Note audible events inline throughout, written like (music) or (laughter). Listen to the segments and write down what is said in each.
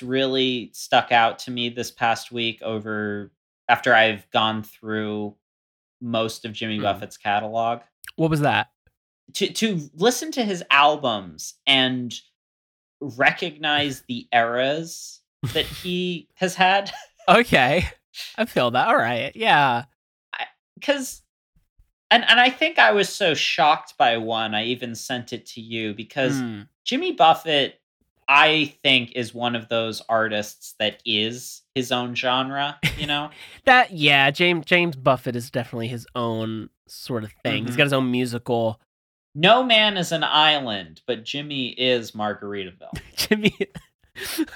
That's really stuck out to me this past week over after I've gone through most of Jimmy Hmm. Buffett's catalog What was that? to to listen to his albums and recognize (laughs) the eras that he has had (laughs) Okay. I feel that. All right. Yeah. because and and I think I was so shocked by one I even sent it to you because Hmm. Jimmy Buffett I think is one of those artists that is his own genre, you know? (laughs) That yeah, James James Buffett is definitely his own sort of thing. He's Mhm. got his own musical. no man is an island, but Jimmy is Margaritaville. (laughs) Jimmy. (laughs)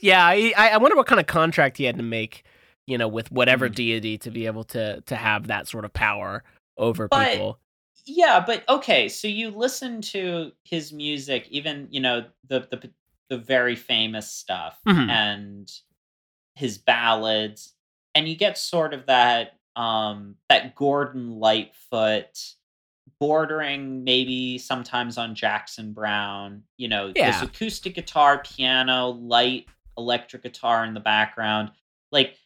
yeah, I I wonder what kind of contract he had to make, you know, with whatever Mm. deity to be able to to have that sort of power over But- people. Yeah, but okay, so you listen to his music, even you know the the the very famous stuff Mhm. and his ballads, and you get sort of that um that Gordon Lightfoot bordering maybe sometimes on Jackson Browne, you know, Yeah. this acoustic guitar, piano, light electric guitar in the background, like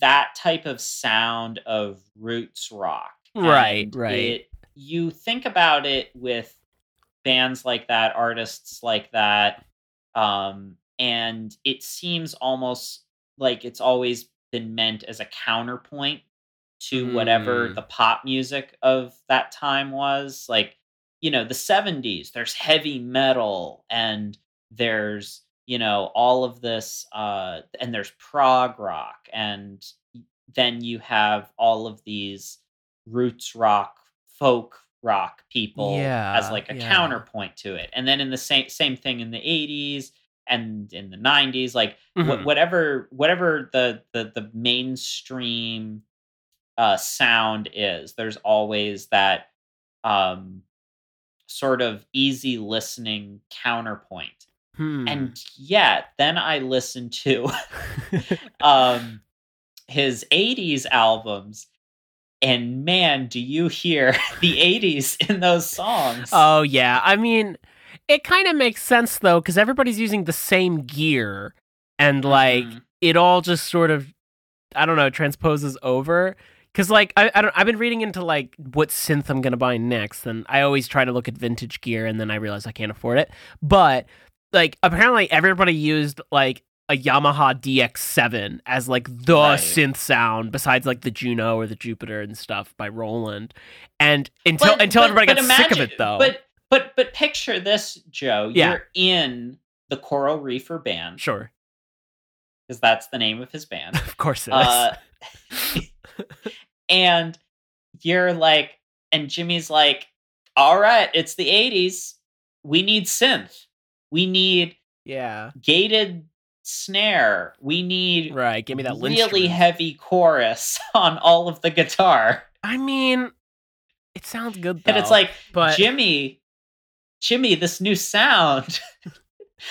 that type of sound of roots rock. Right, And right. It, you think about it with bands like that, artists like that, um, and it seems almost like it's always been meant as a counterpoint to whatever Mm. the pop music of that time was. Like, you know, the 70s, there's heavy metal and there's, you know, all of this, uh, and there's prog rock. And then you have all of these roots rock, folk rock people as like a yeah. counterpoint to it. And then in the same same thing in the 80s and in the 90s, like wh- Mhm. whatever whatever the the the mainstream uh sound is, there's always that um sort of easy listening counterpoint. Hmm. And yet then I listened to (laughs) (laughs) um his 80s albums and man do you hear (laughs) the 80s in those songs Oh yeah, I mean, it kind of makes sense though because everybody's using the same gear, and like Mhm. it all just sort of, I don't know, transposes over. Because like I, I don't, I've been reading into like what synth I'm gonna buy next, and I always try to look at vintage gear, and then I realize I can't afford it. But like apparently everybody used like a Yamaha DX7 as like the Right. synth sound, besides like the Juno or the Jupiter and stuff by Roland. And until But- until but- everybody but got sick of imagine- it though. but but but picture this joe Yeah. you're in the coral reefer band sure. because that's the name of his band (laughs) Of course it is. uh, (laughs) and you're like and jimmy's like all right it's the 80s we need synth we need yeah. gated snare we need Right. Give me that really heavy chorus (laughs) on all of the guitar I mean, it sounds good though. and it's like but jimmy jimmy this new sound (laughs)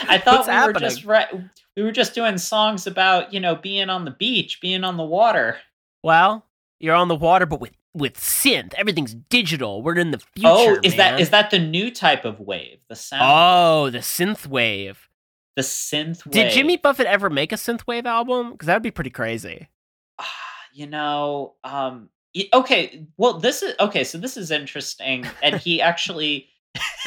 i thought What's we were just happening? right we were just doing songs about you know being on the beach being on the water well, you're on the water, but with with synth, everything's digital. We're in the oh, future. oh is that man. is that the new type of wave the sound Oh, the synth wave. The synth wave Did Jimmy Buffett ever make a synth wave album? Because that would be pretty crazy. Ah, you know um okay well this is okay so this is interesting and he (laughs) actually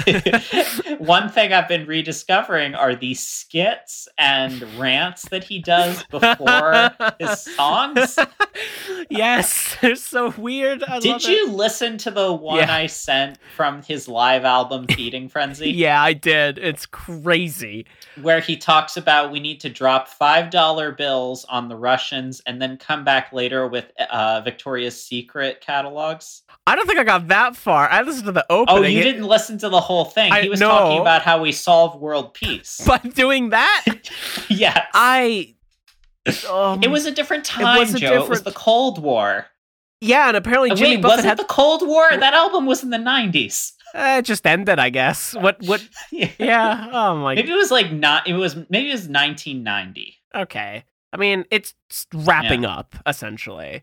(laughs) one thing i've been rediscovering are these skits and rants that he does before his songs (laughs) yes, (laughs) they're so weird. I Did love you listen to the one Yeah. I sent from his live album (laughs) Feeding Frenzy? Yeah, I did. It's crazy. Where he talks about we need to drop $5 bills on the Russians and then come back later with uh, Victoria's Secret catalogs. I don't think I got that far. I listened to the opening. Oh, you It- didn't listen to the whole thing. I- he was no. talking about how we solve world peace. (laughs) By doing that, yes. I. (laughs) Um, it was a different time, was a Joe. It was the Cold War. yeah, and apparently Uh, Jimmy Wait, Buffett was it had the Cold War? That album was in the 90s. uh, it just ended. I guess. What? (laughs) What? Yeah. Oh my. Maybe it was like not. It was maybe it was 1990. Okay. I mean, it's wrapping up essentially.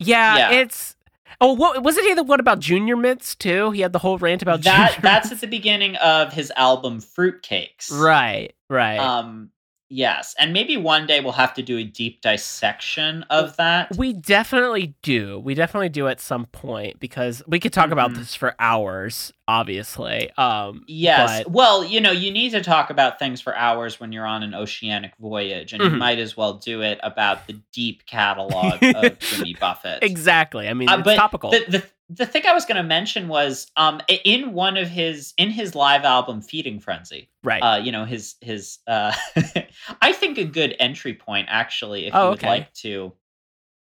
Yeah, Yeah. it's. Oh, what wasn't he the one about junior mints too? He had the whole rant about that that's at the beginning of his album Fruitcakes. right, right. Um. Yes, and maybe one day we'll have to do a deep dissection of that. we definitely do. We definitely do at some point because we could talk about Mhm. this for hours. Obviously, um, Yes. but- Well, you know, you need to talk about things for hours when you're on an oceanic voyage, and you Mhm. might as well do it about the deep catalog of (laughs) Jimmy Buffett. exactly. I mean, Uh, it's but topical. The, the the thing I was going to mention was um in one of his in his live album Feeding Frenzy. right. Uh, you know his his uh, (laughs) I think a good entry point actually if Oh, you would okay. like to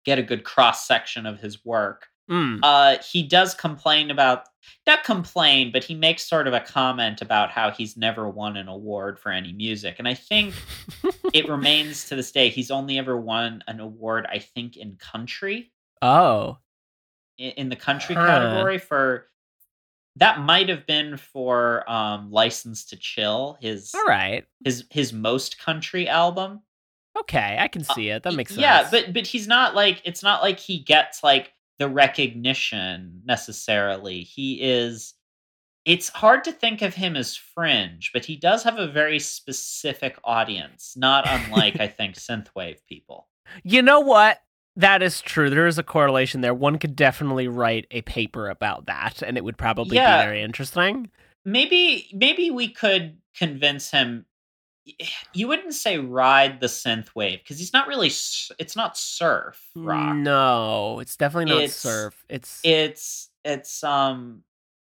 get a good cross section of his work. Mm. Uh, he does complain about not complain, but he makes sort of a comment about how he's never won an award for any music, and I think (laughs) it remains to this day he's only ever won an award. I think in country oh, in the country Huh. category for that might have been for um license to chill his all right. his his most country album Okay, I can see it. That makes sense. Uh, yeah but but he's not like it's not like he gets like the recognition necessarily he is it's hard to think of him as fringe but he does have a very specific audience not unlike i think synthwave people You know what? That is true. There is a correlation there. One could definitely write a paper about that, and it would probably Yeah. be very interesting. maybe maybe we could convince him you wouldn't say ride the synth wave because he's not really it's not surf rock No, it's definitely not It's- surf. It's it's it's um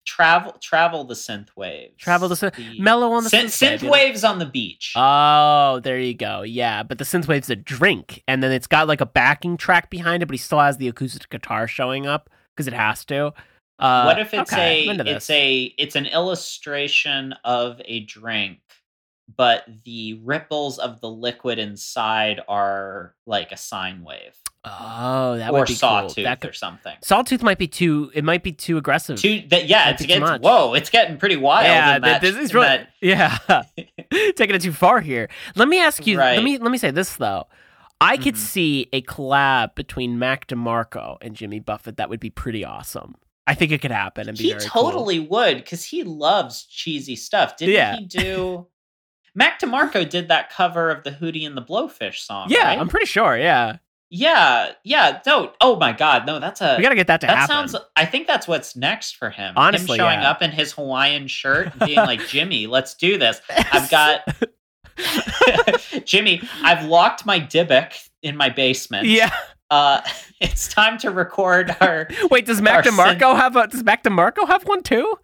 travel travel the synth waves travel the synth, The- mellow on the synth, synth, wave, synth waves on the beach Oh, there you go. Yeah, but the synth waves a drink, and then it's got like a backing track behind it, but he still has the acoustic guitar showing up because it has to. Uh, what if it's okay, a it's a it's an illustration of a drink but the ripples of the liquid inside are like a sine wave oh that or would be sawtooth cool. That or something Sawtooth might be too. It might be too aggressive. Too, that, yeah, it's, be too whoa, it's getting pretty wild. yeah, in that, this is really that- (laughs) yeah, (laughs) taking it too far here. Let me ask you. Let me let me say this though. I could Mhm. see a collab between Mac DeMarco and Jimmy Buffett. That would be pretty awesome. I think it could happen and be he very cool. totally would because he loves cheesy stuff. Didn't Yeah. he do? Mac DeMarco did that cover of the Hootie and the Blowfish song. Yeah, right? I'm pretty sure. Yeah, yeah, yeah. No, oh my god, no, that's a we gotta get that to that happen. sounds. I think that's what's next for him. Honestly, him showing yeah. up in his Hawaiian shirt and being like, (laughs) "Jimmy, let's do this." (laughs) I've got (laughs) Jimmy. I've locked my Dybbuk in my basement. yeah. Uh, it's time to record our Wait, does Mac Our DeMarco have a? Does Mac DeMarco have one too?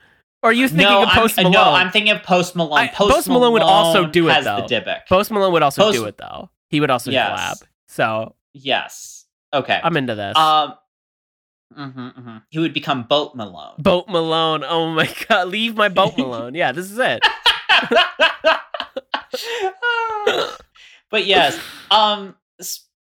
Or are you thinking no, of Post I'm, Malone? no, I'm thinking of Post Malone. I- Post, Post Malone would also do it, though. Post Malone would also Post- do it though. He would also Yes. collab. So yes. Okay. I'm into this. Um. mhm, mhm. He would become Boat Malone. Boat Malone. Oh my (laughs) god, leave my boat (laughs) Malone. Yeah, this is it. (laughs) but yes. Um.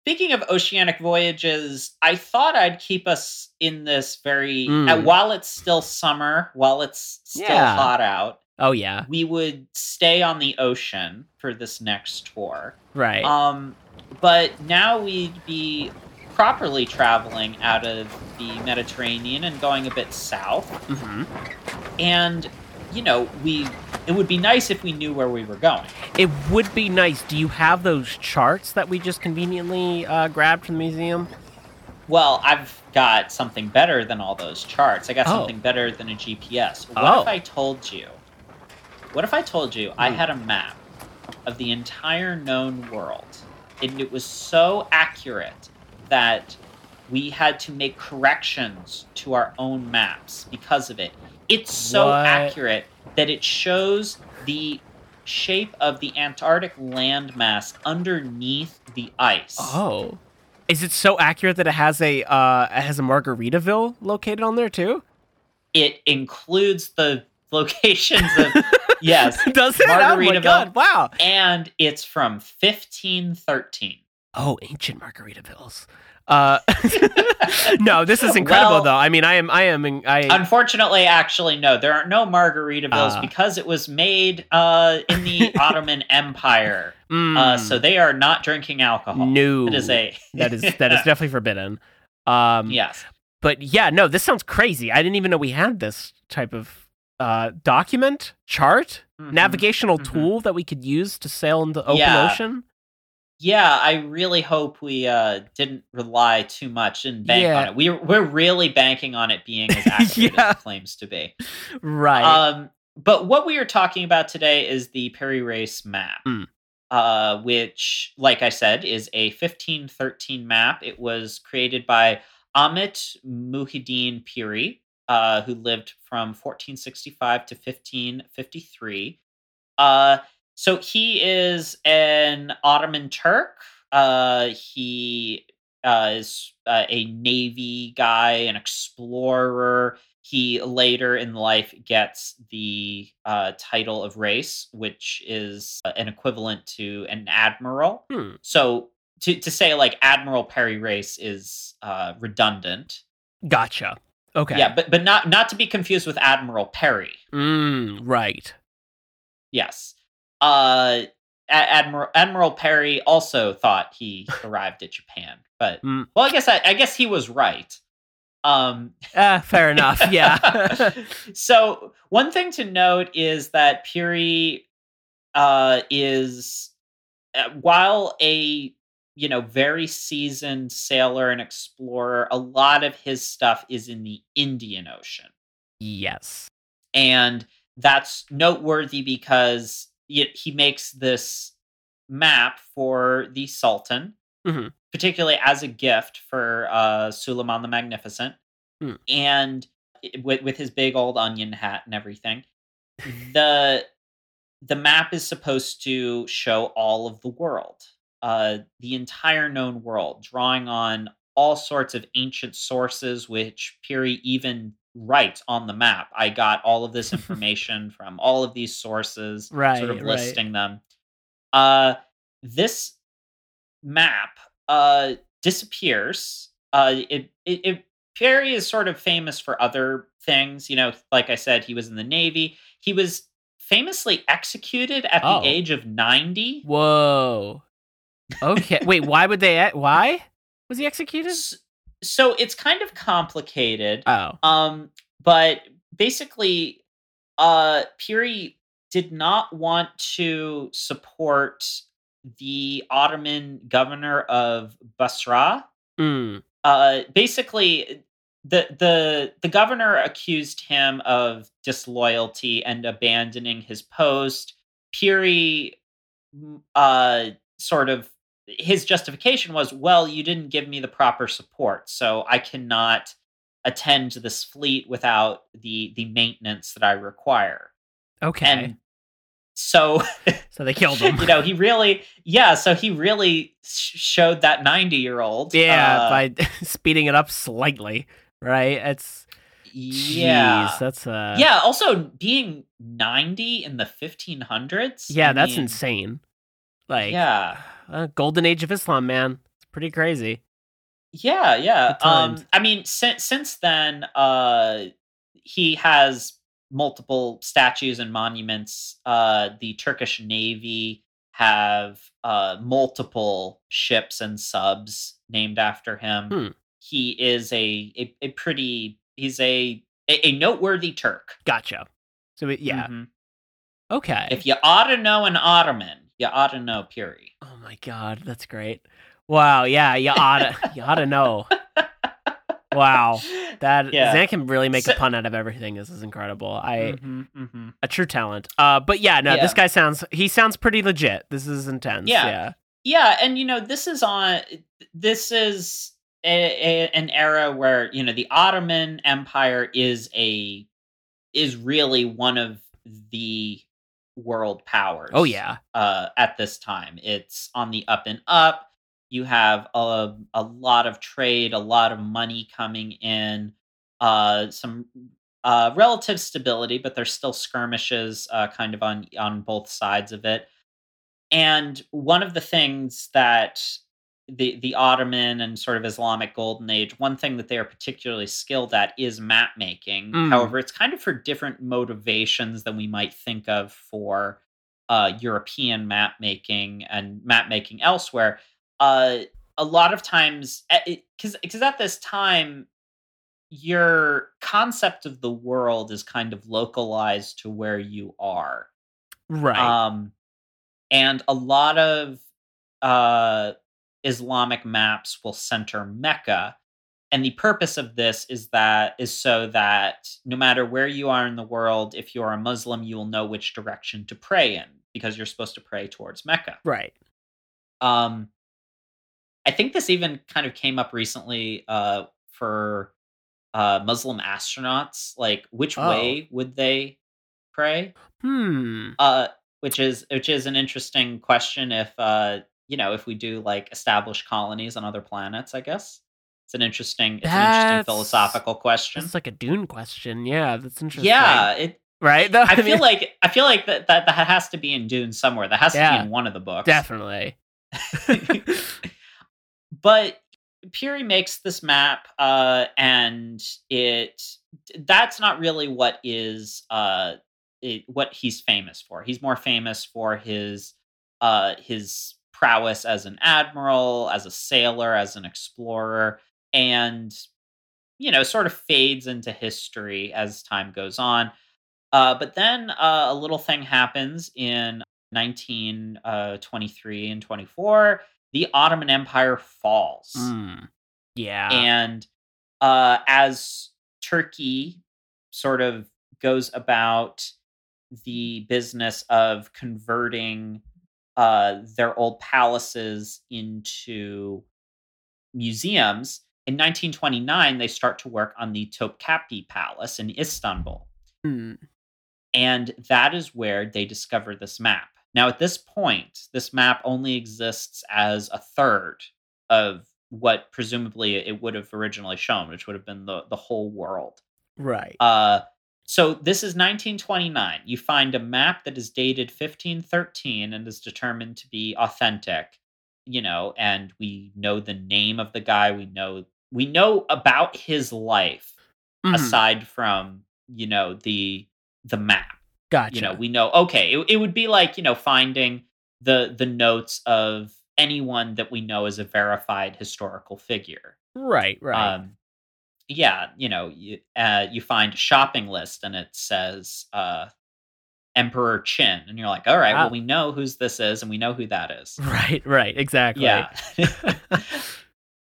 Speaking of oceanic voyages, I thought I'd keep us in this very. Mm. uh, while it's still summer, while it's still Yeah. hot out, Oh yeah, we would stay on the ocean for this next tour. right. Um, but now we'd be properly traveling out of the Mediterranean and going a bit south. Mm-hmm. And, you know, we it would be nice if we knew where we were going. It would be nice. Do you have those charts that we just conveniently uh, grabbed from the museum? Well, I've got something better than all those charts. I got Oh. something better than a GPS. What Oh. if I told you? What if I told you I Hmm. had a map of the entire known world and it was so accurate that we had to make corrections to our own maps because of it. It's so What? accurate that it shows the shape of the Antarctic landmass underneath the ice. Oh. Is it so accurate that it has a uh it has a Margaritaville located on there too? It includes the (laughs) locations of (laughs) yes, Does it? Oh my Margaritaville. god, wow. and it's from 1513. Oh, ancient Margaritavilles. Uh (laughs) No, this is incredible Well- though. I mean, I am I am I Unfortunately, actually, no, there are no Margaritavilles Ah. because it was made uh, in the (laughs) Ottoman Empire. mm, Uh, so they are not drinking alcohol. no. It is a (laughs) that is that is definitely forbidden. Um yes. but yeah, no, this sounds crazy. I didn't even know we had this type of uh document, chart, Mhm. navigational mhm. tool that we could use to sail in the open Yeah. ocean. Yeah, I really hope we uh, didn't rely too much and bank Yeah. on it. We're we're really banking on it being as (laughs) accurate Yeah. as it claims to be. Right. Um, but what we are talking about today is the Piri Reis map, Mm. uh, which, like I said, is a 1513 map. It was created by Ahmed Muhyiddin Piri, uh, who lived from 1465 to 1553. Uh, so he is an Ottoman Turk. Uh, he uh, is uh, a navy guy, an explorer. He later in life gets the uh, title of reis, which is uh, an equivalent to an admiral. Hmm. So to, to say like Admiral Piri Reis is uh, redundant. Gotcha. Okay. Yeah, but but not not to be confused with Admiral Perry. Mm, right. Yes. Uh, Admiral Admiral Perry also thought he (laughs) arrived at Japan, but Mm. well, I guess I, I guess he was right. Um, Uh, fair enough. (laughs) Yeah. (laughs) so one thing to note is that Piri uh, is uh, while a you know very seasoned sailor and explorer, a lot of his stuff is in the Indian Ocean yes. and that's noteworthy because he, he makes this map for the Sultan, Mhm. particularly as a gift for uh, Suleiman the Magnificent, Hmm. and with with his big old onion hat and everything. (laughs) the The map is supposed to show all of the world, uh, the entire known world, drawing on all sorts of ancient sources, which Piri even writes on the map. I got all of this (laughs) information from all of these sources, Right, sort of right. listing them. Uh, this map uh, disappears. Uh, it, it, it Piri is sort of famous for other things. You know, like I said, he was in the Navy. He was famously executed at Oh. the age of 90. Whoa. Okay. Wait. Why would they? Why was he executed? So it's kind of complicated. Oh. Um, but basically, uh, Piri did not want to support the Ottoman governor of Basra. Mm. Uh, basically, the the the governor accused him of disloyalty and abandoning his post. Piri, uh, sort of his justification was, well, you didn't give me the proper support, so I cannot attend to this fleet without the the maintenance that I require. Okay. And so so they killed (laughs) him. you know, he really, yeah. So he really sh- showed that ninety-year-old. yeah, uh, by (laughs) speeding it up slightly. Right. It's. yeah, Jeez, that's uh. yeah. Also, being ninety in the fifteen hundreds. Yeah, that's insane. Like. Yeah, Uh, golden age of Islam, man. It's pretty crazy. yeah, yeah. Um. I mean, since since then, uh, he has multiple statues and monuments. Uh, the Turkish Navy have uh multiple ships and subs named after him. Hmm. He is a, a a pretty he's a a, a noteworthy Turk. Gotcha. So we, yeah. Mhm. Okay. If you ought to know an Ottoman, you ought to know Piri. oh my god, that's great. Wow. Yeah. You oughta. you oughta know. (laughs) Wow. That Yeah. Xan can really make So- a pun out of everything. This is incredible. I Mhm, mhm. a true talent. Uh, but yeah, no, this guy sounds he sounds pretty legit. This is intense. Yeah. Yeah. Yeah, and you know, this is on this is a, a, an era where you know the Ottoman Empire is a is really one of the world powers. Oh yeah. Uh, at this time, it's on the up and up. You have a a lot of trade, a lot of money coming in, uh, some uh, relative stability, but there's still skirmishes, uh, kind of on on both sides of it. And one of the things that the the Ottoman and sort of Islamic Golden Age, one thing that they are particularly skilled at is map making. Mm. However, it's kind of for different motivations than we might think of for uh, European map making and map making elsewhere. Uh, a lot of times, because because at this time, your concept of the world is kind of localized to where you are, Right. um, and a lot of uh, Islamic maps will center Mecca. And the purpose of this is that is so that no matter where you are in the world, if you are a Muslim, you will know which direction to pray in because you're supposed to pray towards Mecca. right. Um, I think this even kind of came up recently uh, for uh, Muslim astronauts. Like, which Oh. way would they pray? Hmm. Uh, which is which is an interesting question. If uh, you know, if we do like establish colonies on other planets, I guess it's an interesting it's an interesting philosophical question. It's like a Dune question. Yeah, that's interesting. Yeah, it. Right. (laughs) I mean, feel like I feel like that, that that has to be in Dune somewhere. That has to be in one of the books. definitely. (laughs) but Piri makes this map, uh, and it that's not really what is uh, it, what he's famous for. He's more famous for his uh, his prowess as an admiral, as a sailor, as an explorer, and you know, sort of fades into history as time goes on. Uh, but then uh, a little thing happens in 1923 and 24. The Ottoman Empire falls. Hmm. Yeah. And uh, as Turkey sort of goes about the business of converting uh, their old palaces into museums, in 1929, they start to work on the Topkapi Palace in Istanbul. Hmm. And that is where they discover this map. Now, at this point, this map only exists as a third of what presumably it would have originally shown, which would have been the, the whole world. Right. Uh, so this is 1929. You find a map that is dated 1513 and is determined to be authentic, you know, and we know the name of the guy. We know we know about his life Mhm. aside from you know the the map Gotcha. you know we know okay it, it would be like you know finding the the notes of anyone that we know as a verified historical figure right. Right. um yeah you know you uh you find a shopping list and it says uh emperor Qin and you're like all right Wow. well we know whose this is and we know who that is right. Right. Exactly. yeah (laughs)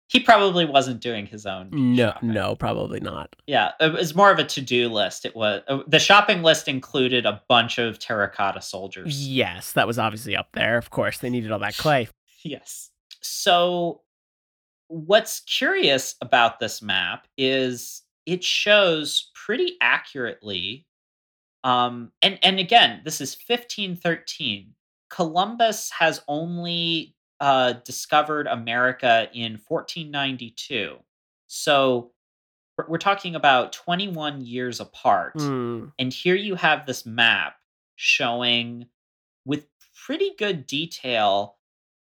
he probably wasn't doing his own no. shopping. No. Probably not. Yeah, it was more of a to-do list. It was uh, the shopping list included a bunch of terracotta soldiers. Yes, that was obviously up there. Of course, they needed all that clay. (laughs) Yes. So what's curious about this map is it shows pretty accurately um and and again, this is 1513. Columbus has only uh discovered America in 1492. So we're- talking about 21 years apart. Hmm. And here you have this map showing with pretty good detail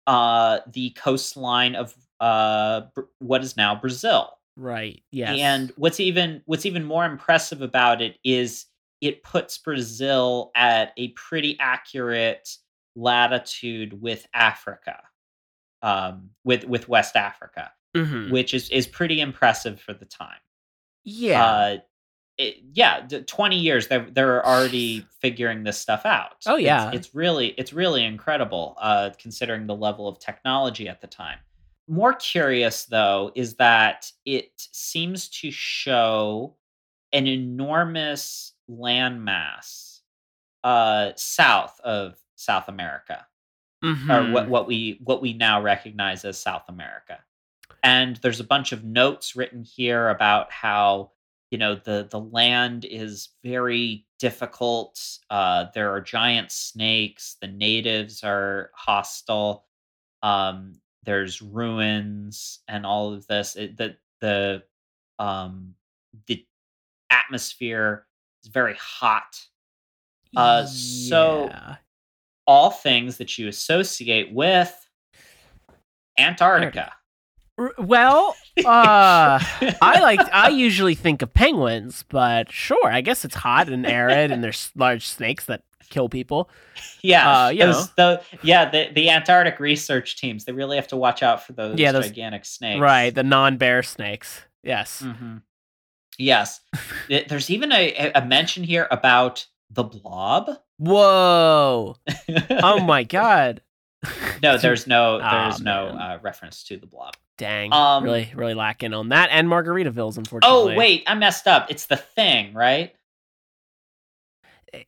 uh the coastline of uh what is now Brazil. Right. Yeah. And what's even what's even more impressive about it is it puts Brazil at a pretty accurate latitude with Africa. Um with with West Africa, Mhm. which is is pretty impressive for the time yeah. uh it, yeah d- 20 years they're, they're already (sighs) figuring this stuff out Oh, It's- yeah. it's, really it's really incredible uh considering the level of technology at the time more curious though is that it seems to show an enormous landmass uh south of south america or Mhm. what what we what we now recognize as south america and there's a bunch of notes written here about how you know the the land is very difficult uh there are giant snakes the natives are hostile um there's ruins and all of this it, the the um the atmosphere is very hot. Uh so all things that you associate with antarctica. Well, uh, I like. I usually think of penguins, but sure, I guess it's hot and arid, and there's large snakes that kill people. (laughs) Yeah, Uh, you those- the yeah the the Antarctic research teams they really have to watch out for those, Yeah, those- gigantic snakes. Right, the non-bear snakes. Yes. hmm Yes, (laughs) there's even a, a mention here about the blob. Whoa! (laughs) Oh my god! No, there's no Aw, there's no uh, reference to the blob. Dang. Um, really, really lacking on that and Margaritavilles, unfortunately. Oh wait, I messed up. It's the thing, right?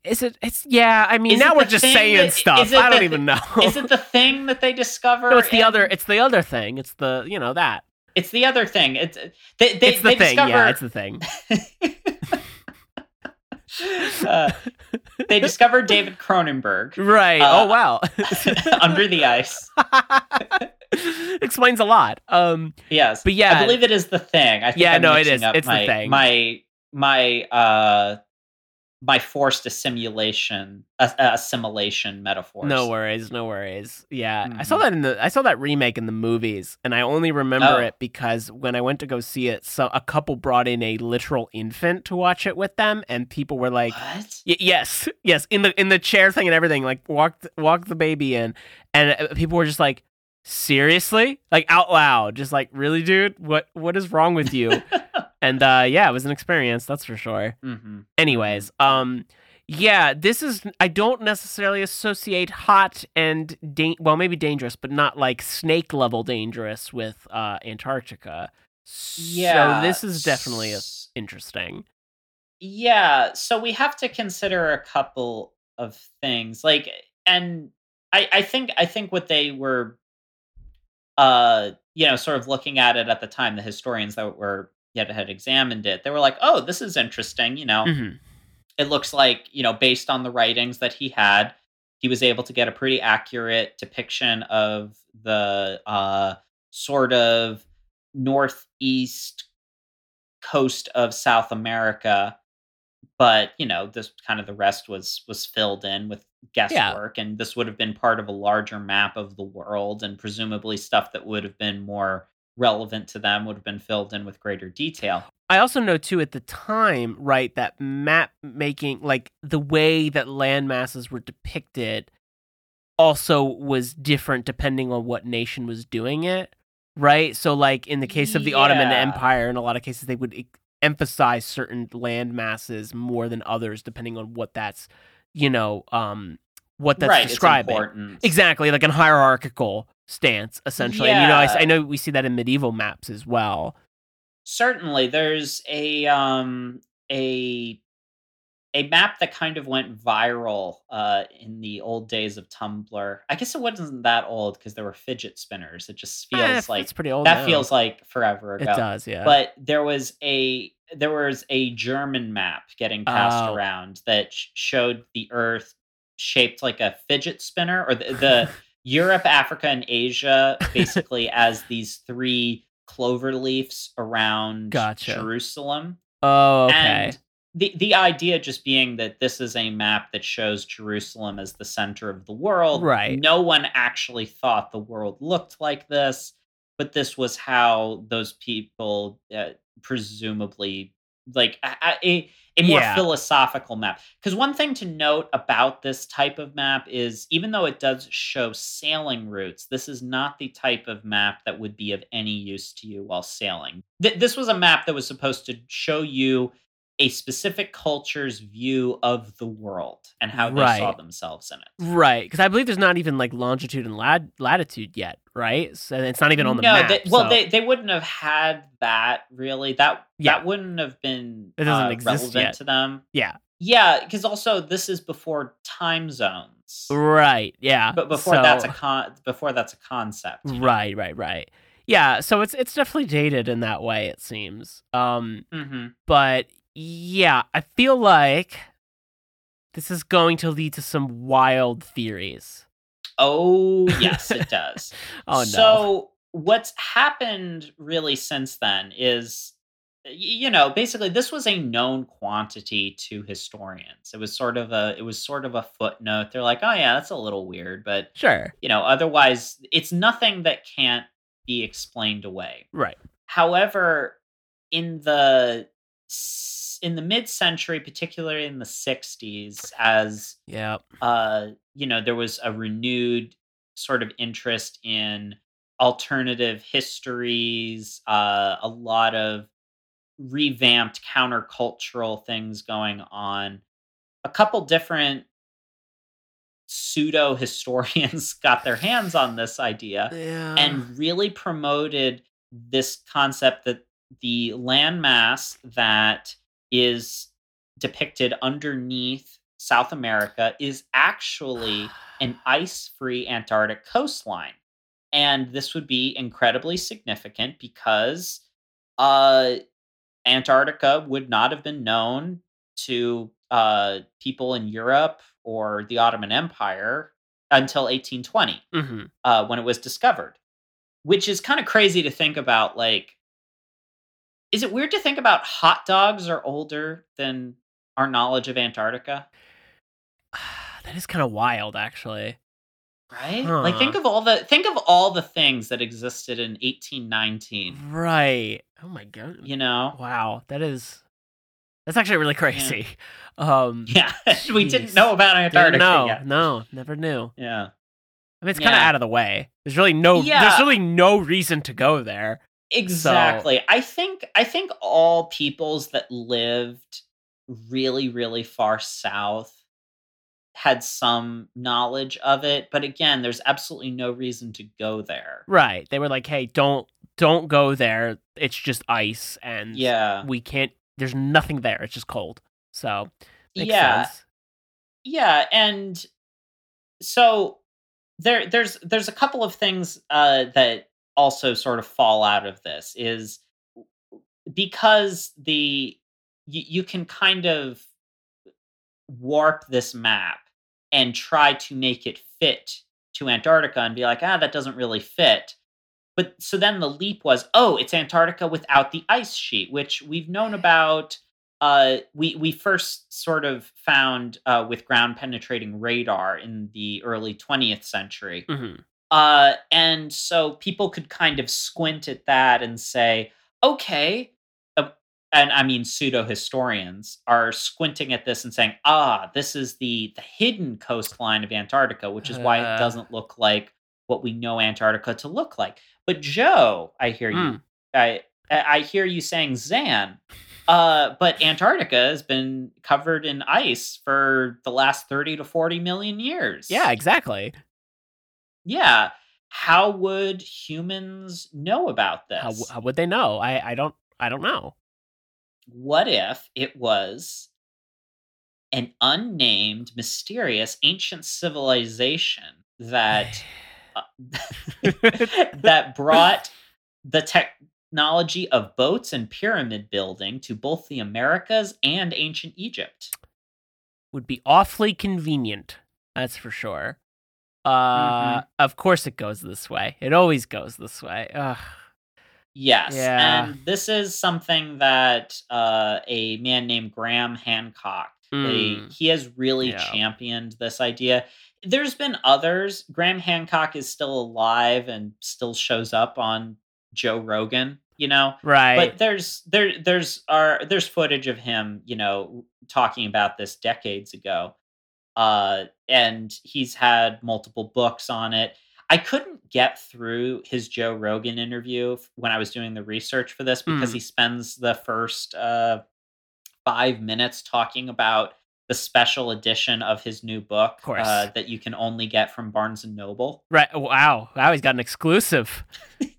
Is it? It's yeah. I mean, Is now we're just saying that- stuff. I don't the- even know. Is it the thing that they discover? no, it's the other. It's the other thing. It's the you know that. It's the other thing. It's they they, it's the they thing. discover. Yeah, it's the thing. (laughs) uh, they discovered David Cronenberg Right. Uh, oh wow. (laughs) under the ice. (laughs) Explains a lot. Um. Yes, But yeah. I believe it is the thing. I think Yeah, I'm no, it is. It's the thing. My my uh my forced assimilation uh, assimilation metaphors. No worries, no worries. Yeah, I saw Mhm. that in the I saw that remake in the movies, and I only remember Oh. it because when I went to go see it, so a couple brought in a literal infant to watch it with them, and people were like, What? Y- yes, yes, in the in the chair thing and everything, like walked walked the baby in, and uh, people were just like, seriously, like out loud, just like, really, dude, what what is wrong with you? (laughs) and uh, yeah, it was an experience, that's for sure. hmm Anyways, um, yeah, this is I don't necessarily associate hot and da- well, maybe dangerous, but not like snake level dangerous with uh Antarctica. Yeah. so this is definitely a- interesting. Yeah, so we have to consider a couple of things. Like and I I think I think what they were uh you know sort of looking at it at the time the historians that were yet had examined it they were like oh this is interesting you know Mhm. it looks like you know based on the writings that he had he was able to get a pretty accurate depiction of the uh sort of northeast coast of south america but you know this kind of the rest was was filled in with guesswork and this would have been part of a larger map of the world and presumably stuff that would have been more relevant to them would have been filled in with greater detail. I also know too at the time, right, that map making, like the way that land masses were depicted, also was different depending on what nation was doing it, right? So, like in the case of the Ottoman Empire, in a lot of cases, they would e- emphasize certain land masses more than others, depending on what that's, you know, um, what that's right describing. Exactly, like a hierarchical stance, essentially. And you know, I, Yeah. I know we see that in medieval maps as well. certainly there's a um a a map that kind of went viral uh in the old days of tumblr i guess it wasn't that old because there were fidget spinners it just feels Eh, like it's pretty old. that now. feels like forever ago. it does, yeah. but there was a there was a german map getting passed Oh. around that showed the earth shaped like a fidget spinner or the, the (laughs) europe africa and asia basically as these three clover leaves around Gotcha. jerusalem oh, okay. and the the idea just being that this is a map that shows Jerusalem as the center of the world. Right. No one actually thought the world looked like this, but this was how those people uh, presumably like a, a, a more Yeah. philosophical map. Because one thing to note about this type of map is even though it does show sailing routes, this is not the type of map that would be of any use to you while sailing. Th- this was a map that was supposed to show you a specific culture's view of the world and how they saw themselves in it. Right, because I believe there's not even like longitude and lat- latitude yet, right? So it's not even on the no, map. they, well, so- they they wouldn't have had that really. That Yeah. that wouldn't have been It doesn't uh, exist relevant yet. to them. yeah, Yeah, because also this is before time zones. right, yeah. But before that's a con, before that's a concept. you know? right, right, right. Yeah, so it's it's definitely dated in that way. It seems. Um, hmm but yeah, I feel like this is going to lead to some wild theories. Oh, yes, it (laughs) does. Oh no. So what's happened really since then is you know, basically this was a known quantity to historians. It was sort of a it was sort of a footnote. They're like, "Oh yeah, that's a little weird," but sure. you know, otherwise it's nothing that can't be explained away. Right. However, in the in the mid-century, particularly in the 60s as Yeah. uh, you know, there was a renewed sort of interest in alternative histories, uh, a lot of revamped countercultural things going on. A couple different pseudo historians (laughs) got their hands on this idea Yeah. and really promoted this concept that the landmass that is depicted underneath South America is actually an (sighs) ice free Antarctic coastline. And this would be incredibly significant because uh, Antarctica would not have been known to uh, people in Europe or the Ottoman Empire until 1820 Mhm. uh, when it was discovered, which is kind of crazy to think about. Like, is it weird to think about hot dogs are older than our knowledge of Antarctica? (sighs) that is kind of wild, actually. Right? Like, think of all the think of all the things that existed in 1819. Right. Oh my god. You know? Wow. That is. That's actually really crazy. (laughs) Um. (laughs) Yeah, we didn't know about Antarctica yet. No, never knew. Yeah, I mean, it's kind of out of the way. There's really no. Yeah. There's really no reason to go there. Exactly. I think I think all peoples that lived really really far south had some knowledge of it, but again, there's absolutely no reason to go there. Right. They were like, "Hey, don't don't go there. It's just ice, and Yeah, we can't. There's nothing there. It's just cold." So makes yeah, sense. yeah, and so there there's there's a couple of things uh, that also sort of fall out of this is because the you, you can kind of warp this map and try to make it fit to Antarctica and be like, ah, that doesn't really fit. But so then the leap was, oh, it's Antarctica without the ice sheet, which we've known about. Uh, we we first sort of found uh, with ground penetrating radar in the early 20th century. hmm Uh, and so people could kind of squint at that and say, okay, uh, and I mean pseudo historians are squinting at this and saying, ah, this is the the hidden coastline of Antarctica, which is why Uh. it doesn't look like what we know Antarctica to look like. But Joe, I hear you, Mm. I I hear you saying Xan. Uh, but Antarctica has been covered in ice for the last 30 to 40 million years. Yeah, exactly. Yeah. How would humans know about this? How, how would they know? I I don't I don't know. what if it was an unnamed, mysterious ancient civilization that (sighs) uh, (laughs) (laughs) that brought the technology of boats and pyramid building to both the Americas and ancient Egypt? would be awfully convenient. That's for sure. Uh, Mhm. of course it goes this way. It always goes this way. Ugh. Yes, Yeah. and this is something that uh, a man named Graham Hancock they- Mm. he has really Yeah. championed this idea. There's been others. Graham Hancock is still alive and still shows up on Joe Rogan. You know, Right. but there's there there's are there's footage of him you know talking about this decades ago uh and he's had multiple books on it i couldn't get through his joe rogan interview when i was doing the research for this because Mm. he spends the first uh five minutes talking about the special edition of his new book uh, that you can only get from barnes and noble right. Wow. Wow. He's got an exclusive.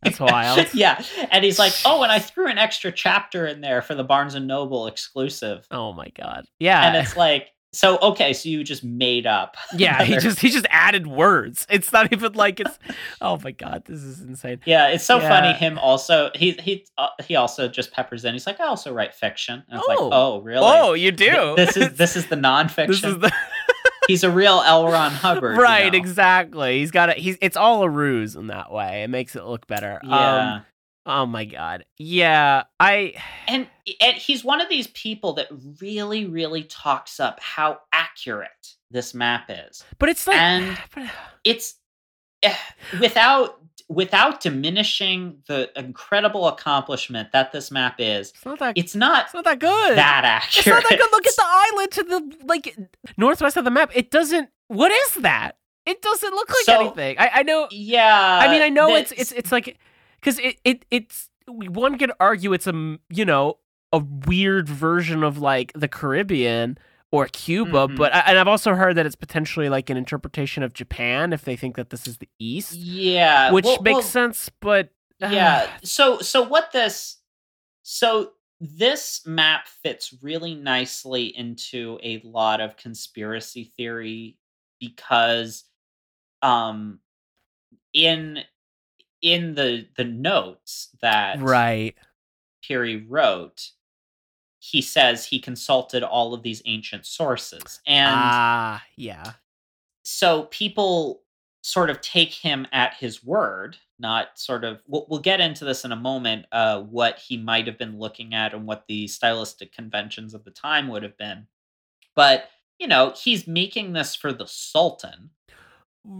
That's wild. (laughs) yeah and he's like oh and i (laughs) threw an extra chapter in there for the barnes and noble exclusive Oh my god. Yeah. and it's like So okay, so you just made up. (laughs) Yeah, he just he just added words. It's not even like it's. Oh my god, this is insane. Yeah, it's so Yeah. funny. Him also, he he uh, he also just peppers in. He's like, I also write fiction. And it's like, Oh. oh, really? Oh, you do. This is (laughs) this is the nonfiction. this is the (laughs) He's a real L. Ron Hubbard, you right. know? Exactly. He's got it. He's it's all a ruse in that way. It makes it look better. Yeah, Um, oh my god. Yeah. I. (sighs) and and he's one of these people that really really talks up how accurate this map is. But it's like. And- (sighs) (sighs) It's eh, without without diminishing the incredible accomplishment that this map is. it's not that. It's not It's not that good. that accurate. It's not that good. Look at the island to the like northwest of the map. It doesn't. What is that? It doesn't look like So- anything. I, I know. Yeah, I mean, I know it's it's it's like because it it it's one could argue it's a you know a weird version of like the Caribbean or Cuba, Mhm. but and I've also heard that it's potentially like an interpretation of Japan if they think that this is the East, yeah, which well- makes well, sense. But uh, yeah so so what this so this map fits really nicely into a lot of conspiracy theory because um in in the the notes that right, Piri wrote he says he consulted all of these ancient sources. And ah, yeah, so people sort of take him at his word not sort of we'll, we'll get into this in a moment uh what he might have been looking at and what the stylistic conventions of the time would have been. But you know he's making this for the sultan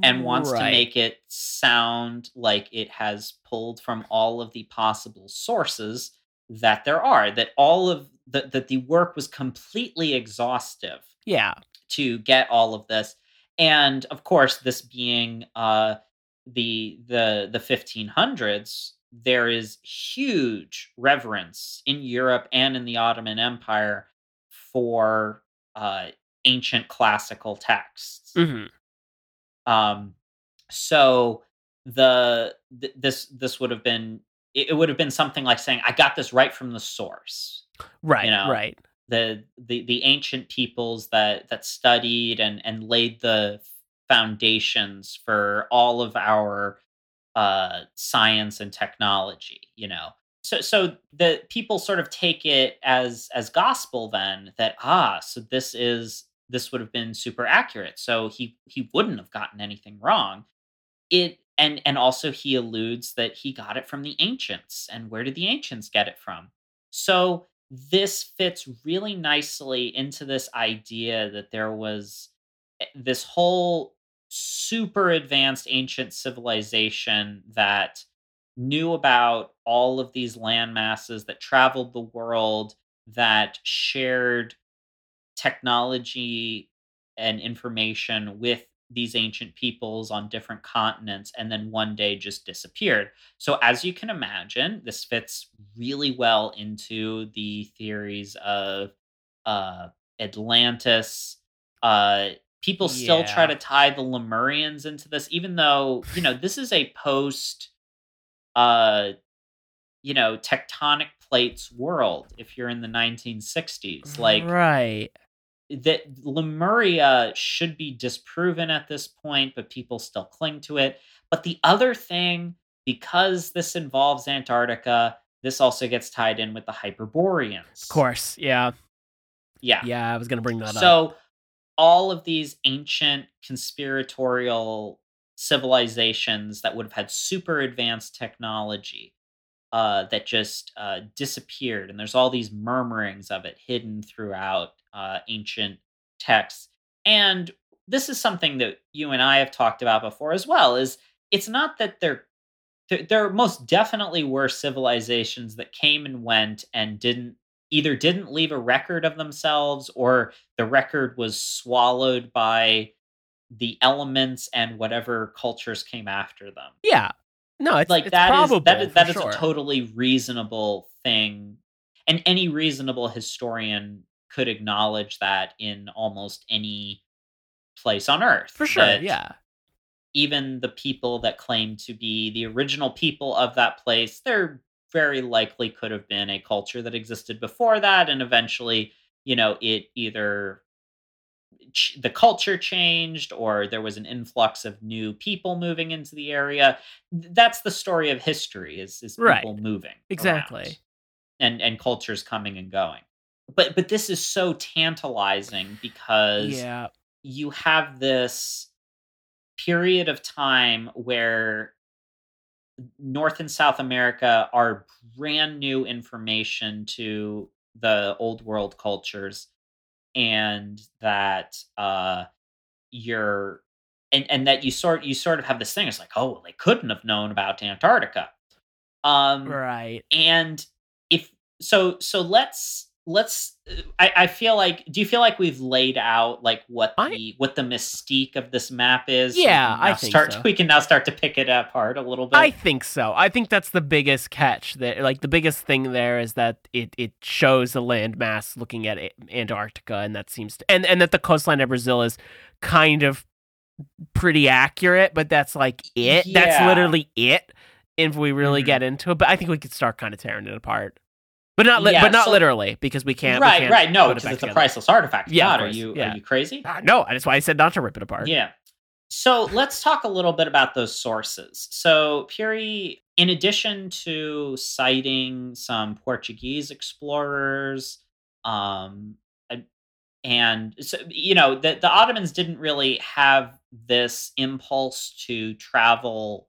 and wants to make it sound like it has pulled from all of the possible sources that there are that all of the, that the work was completely exhaustive yeah, to get all of this. And of course this being uh the the the 1500s there is huge reverence in Europe and in the Ottoman Empire for uh ancient classical texts. Hmm um so the th- this this would have been it, it would have been something like saying i got this right from the source right, You know, right, the the the ancient peoples that that studied and and laid the foundations for all of our uh science and technology you know? So so the people sort of take it as as gospel then that ah so this is this would have been super accurate so he he wouldn't have gotten anything wrong. It and and also he alludes that he got it from the ancients and where did the ancients get it from? So this fits really nicely into this idea that there was eh, this whole super advanced ancient civilization that knew about all of these land masses that traveled the world that shared technology and information with these ancient peoples on different continents and then one day just disappeared. So, as you can imagine, this fits really well into the theories of uh, Atlantis. Uh, people still try to tie the Lemurians into this, even though, you know, this is a post, uh, you know, tectonic plates world if you're in the 1960s. Like, right. That Lemuria should be disproven at this point, but people still cling to it. But the other thing, because this involves Antarctica, this also gets tied in with the Hyperboreans. Of course, yeah, Yeah. yeah. I was gonna bring that up. So all of these ancient conspiratorial civilizations that would have had super advanced technology uh, that just uh, disappeared, and there's all these murmurings of it hidden throughout uh, ancient texts. And this is something that you and I have talked about before as well. Is it's not that there, there most definitely were civilizations that came and went and didn't either didn't leave a record of themselves or the record was swallowed by the elements and whatever cultures came after them yeah, no, it's like it's that is probable that is that is sure. a totally reasonable thing and any reasonable historian could acknowledge that in almost any place on earth for sure. Yeah, even the people that claim to be the original people of that place, there very likely could have been a culture that existed before that, and eventually, you know, it either ch- the culture changed or there was an influx of new people moving into the area. That's the story of history is is people Right. moving. Exactly. around and and cultures coming and going. But but this is so tantalizing because Yeah. you have this period of time where North and South America are brand new information to the old world cultures and that uh you're and and that you sort you sort of have this thing it's like oh well they couldn't have known about Antarctica um Right. and if so so let's let's I, I feel like do you feel like we've laid out like what I- the what the mystique of this map is Yeah, I think start so. (laughs) we can now start to pick it apart a little bit I think so. I think that's the biggest catch. That like the biggest thing there is that it it shows the landmass looking at Antarctica, and that seems to and and that the coastline of Brazil is kind of pretty accurate, but that's like it. That's literally it. If we really Mhm. get into it, but I think we could start kind of tearing it apart. But not, li- Yeah, but not so- literally because we can't. we right can't right no it because back it's a priceless artifact Yeah, God, are you yeah. are you crazy Ah, no, that's why I said not to rip it apart. Yeah. So let's talk a little bit about those sources. So Piri, in addition to citing some Portuguese explorers, um, and- and so you know the the Ottomans didn't really have this impulse to travel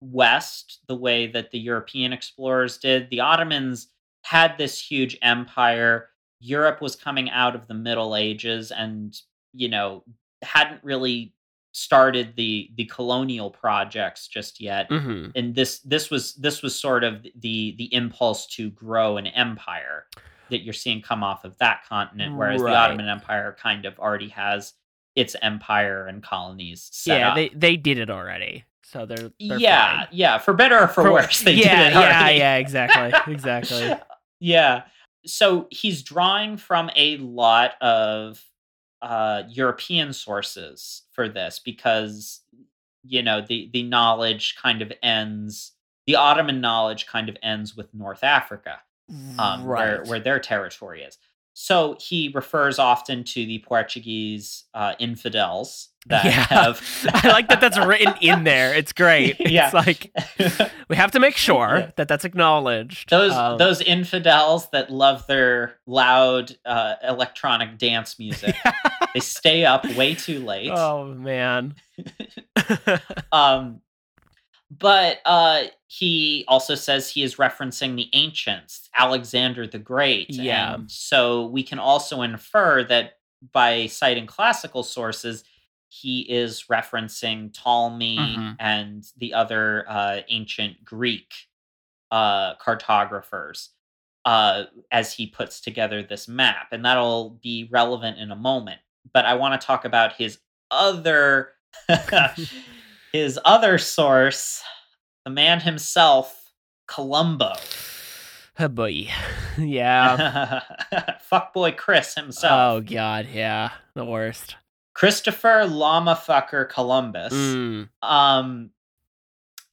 west the way that the European explorers did. The Ottomans had this huge empire. Europe was coming out of the Middle Ages and, you know, hadn't really started the the colonial projects just yet. hmm And this this was this was sort of the the impulse to grow an empire that you're seeing come off of that continent, whereas Right. the Ottoman Empire kind of already has its empire and colonies set Yeah, up. they they did it already, so they're, they're yeah, fine. yeah, for better or for, worse, (laughs) they yeah, did it yeah, yeah, exactly, exactly. (laughs) yeah. So he's drawing from a lot of uh, European sources for this because you know the the knowledge kind of ends. The Ottoman knowledge kind of ends with North Africa, um, where right. where their territory is. So he refers often to the Portuguese uh, infidels (laughs) that Yeah. have. I like that that's written in there. It's great. (laughs) Yeah. It's like (laughs) we have to make sure Yeah. that that's acknowledged. those Um, those infidels that love their loud uh, electronic dance music. they stay up way too late. oh man. Um, but uh, he also says he is referencing the ancients, Alexander the Great. Yeah. And so we can also infer that by citing classical sources, he is referencing Ptolemy Mhm. and the other uh, ancient Greek uh, cartographers uh, as he puts together this map. And that'll be relevant in a moment. But I want to talk about his other (laughs) (laughs) his other source, the man himself, Columbo. oh boy. (laughs) Yeah. (laughs) Fuckboy Chris himself. oh god, yeah. The worst. Christopher Llama Fucker Columbus. Mm. um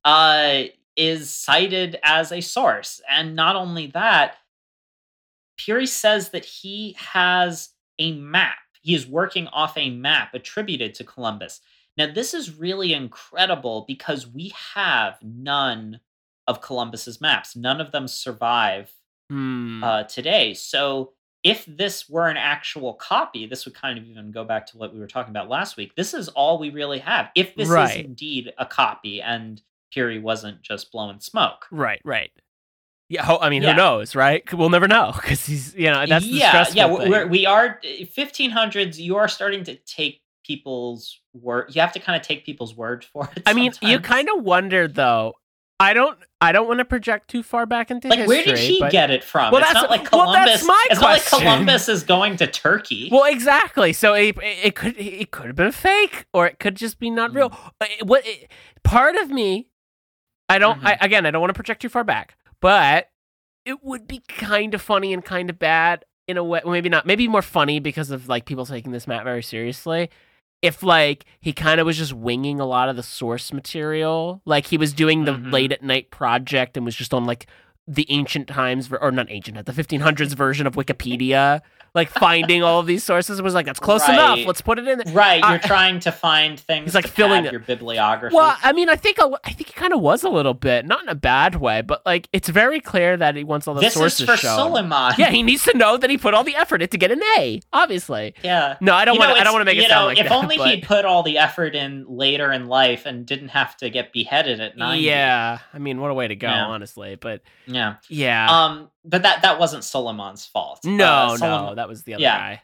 uh is cited as a source and not only that Piri says that he has a map he is working off a map attributed to Columbus now this is really incredible because we have none of Columbus's maps none of them survive Hmm. uh, today. So if this were an actual copy, this would kind of even go back to what we were talking about last week. This is all we really have. If this Right. is indeed a copy and Piri wasn't just blowing smoke. Right, right. Yeah, I mean, Yeah. who knows, right? We'll never know because he's, you know, that's the yeah, yeah. We're, we are 1500s. You are starting to take people's word. You have to kind of take people's word for it. (laughs) I mean, you kind of wonder though. I don't, I don't want to project too far back into like history. where did he but- get it from? Well, it's that's- not like well, Columbus. that's my it's not like. Columbus is going to Turkey. Well, exactly. So it, it could, it could have been fake, or it could just be not real. Mm. Uh, What it- part of me, I don't. Mm-hmm. I, again, I don't want to project too far back, but it would be kind of funny and kind of bad in a way. Maybe not. Maybe more funny because of like people taking this map very seriously. If like he kind of was just winging a lot of the source material, like he was doing the Mhm. late at night project and was just on like the ancient times or not ancient the 1500s version of wikipedia like finding all of these sources was like that's close Right. enough let's put it in there Right, I- you're trying to find things He's, like, to filling your bibliography. well i mean i think a, i think it kind of was a little bit not in a bad way but like it's very clear that he wants all the this sources is for shown Suleiman. yeah he needs to know that he put all the effort in to get an a obviously yeah. no i don't want i don't want to make it sound know, like if that only but- he'd put all the effort in later in life and didn't have to get beheaded at 90. yeah i mean what a way to go Yeah. honestly but Yeah. Yeah Yeah. Um but that that wasn't Suleiman's fault. no Uh, no that was the other yeah. guy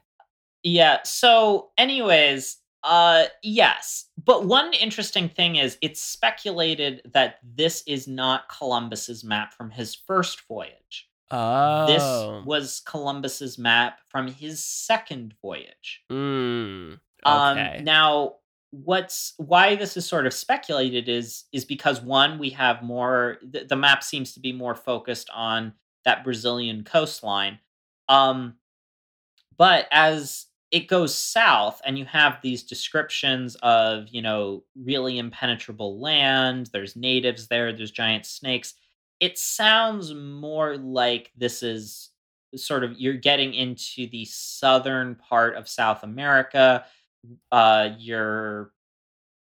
Yeah. So, anyways, uh, yes. But one interesting thing is, it's speculated that this is not Columbus's map from his first voyage. oh This was Columbus's map from his second voyage. Mm, Um, okay. now, what's why this is sort of speculated is is because one, we have more. The, the map seems to be more focused on that Brazilian coastline. Um, but as it goes south, and you have these descriptions of you know really impenetrable land. There's natives there. There's giant snakes. It sounds more like this is sort of you're getting into the southern part of South America uh you're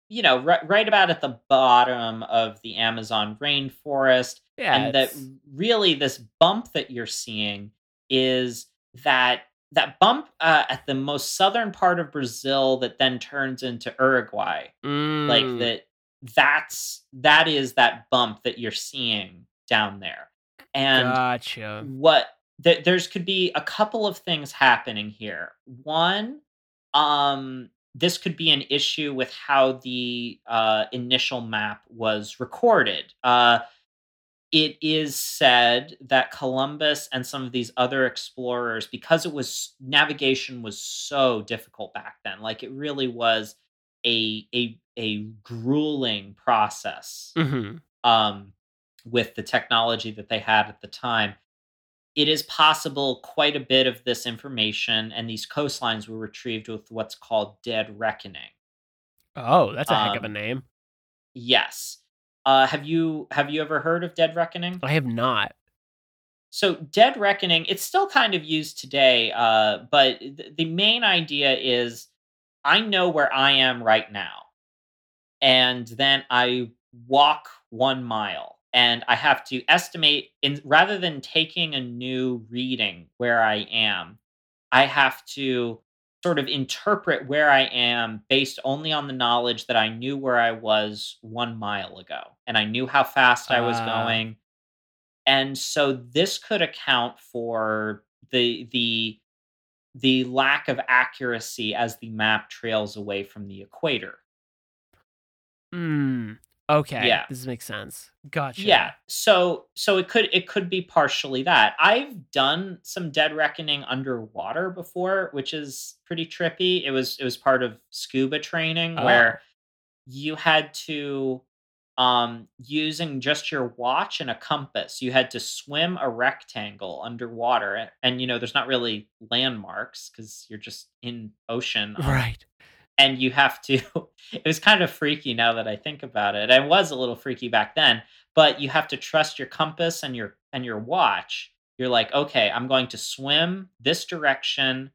you know right, right about at the bottom of the amazon rainforest yeah and that really this bump that you're seeing is that that bump uh, at the most southern part of brazil that then turns into uruguay. Like Mm, that that's that is that bump that you're seeing down there. And gotcha. what th- there's could be a couple of things happening here. One um this could be an issue with how the uh initial map was recorded. Uh it is said that Columbus and some of these other explorers because it was navigation was so difficult back then like it really was a a a grueling process hmm um, with the technology that they had at the time, it is possible quite a bit of this information and these coastlines were retrieved with what's called dead reckoning. oh that's a heck of a Um, name Yes. Uh, have you have you ever heard of dead reckoning? i have not So dead reckoning, it's still kind of used today, uh, but th- the main idea is I know where I am right now, and then I walk one mile, and I have to estimate in rather than taking a new reading where I am, I have to sort of interpret where I am based only on the knowledge that I knew where I was one mile ago, and I knew how fast I was Ah. going and so this could account for the the the lack of accuracy as the map trails away from the equator. mm, okay Yeah. this makes sense gotcha Yeah. So so it could it could be partially that. I've done some dead reckoning underwater before, which is pretty trippy. It was it was part of scuba training Oh. where you had to um using just your watch and a compass you had to swim a rectangle underwater and, and you know there's not really landmarks because you're just in ocean um, right and you have to (laughs) it was kind of freaky now that i think about it. I was a little freaky back then but you have to trust your compass and your and your watch. You're like okay i'm going to swim this direction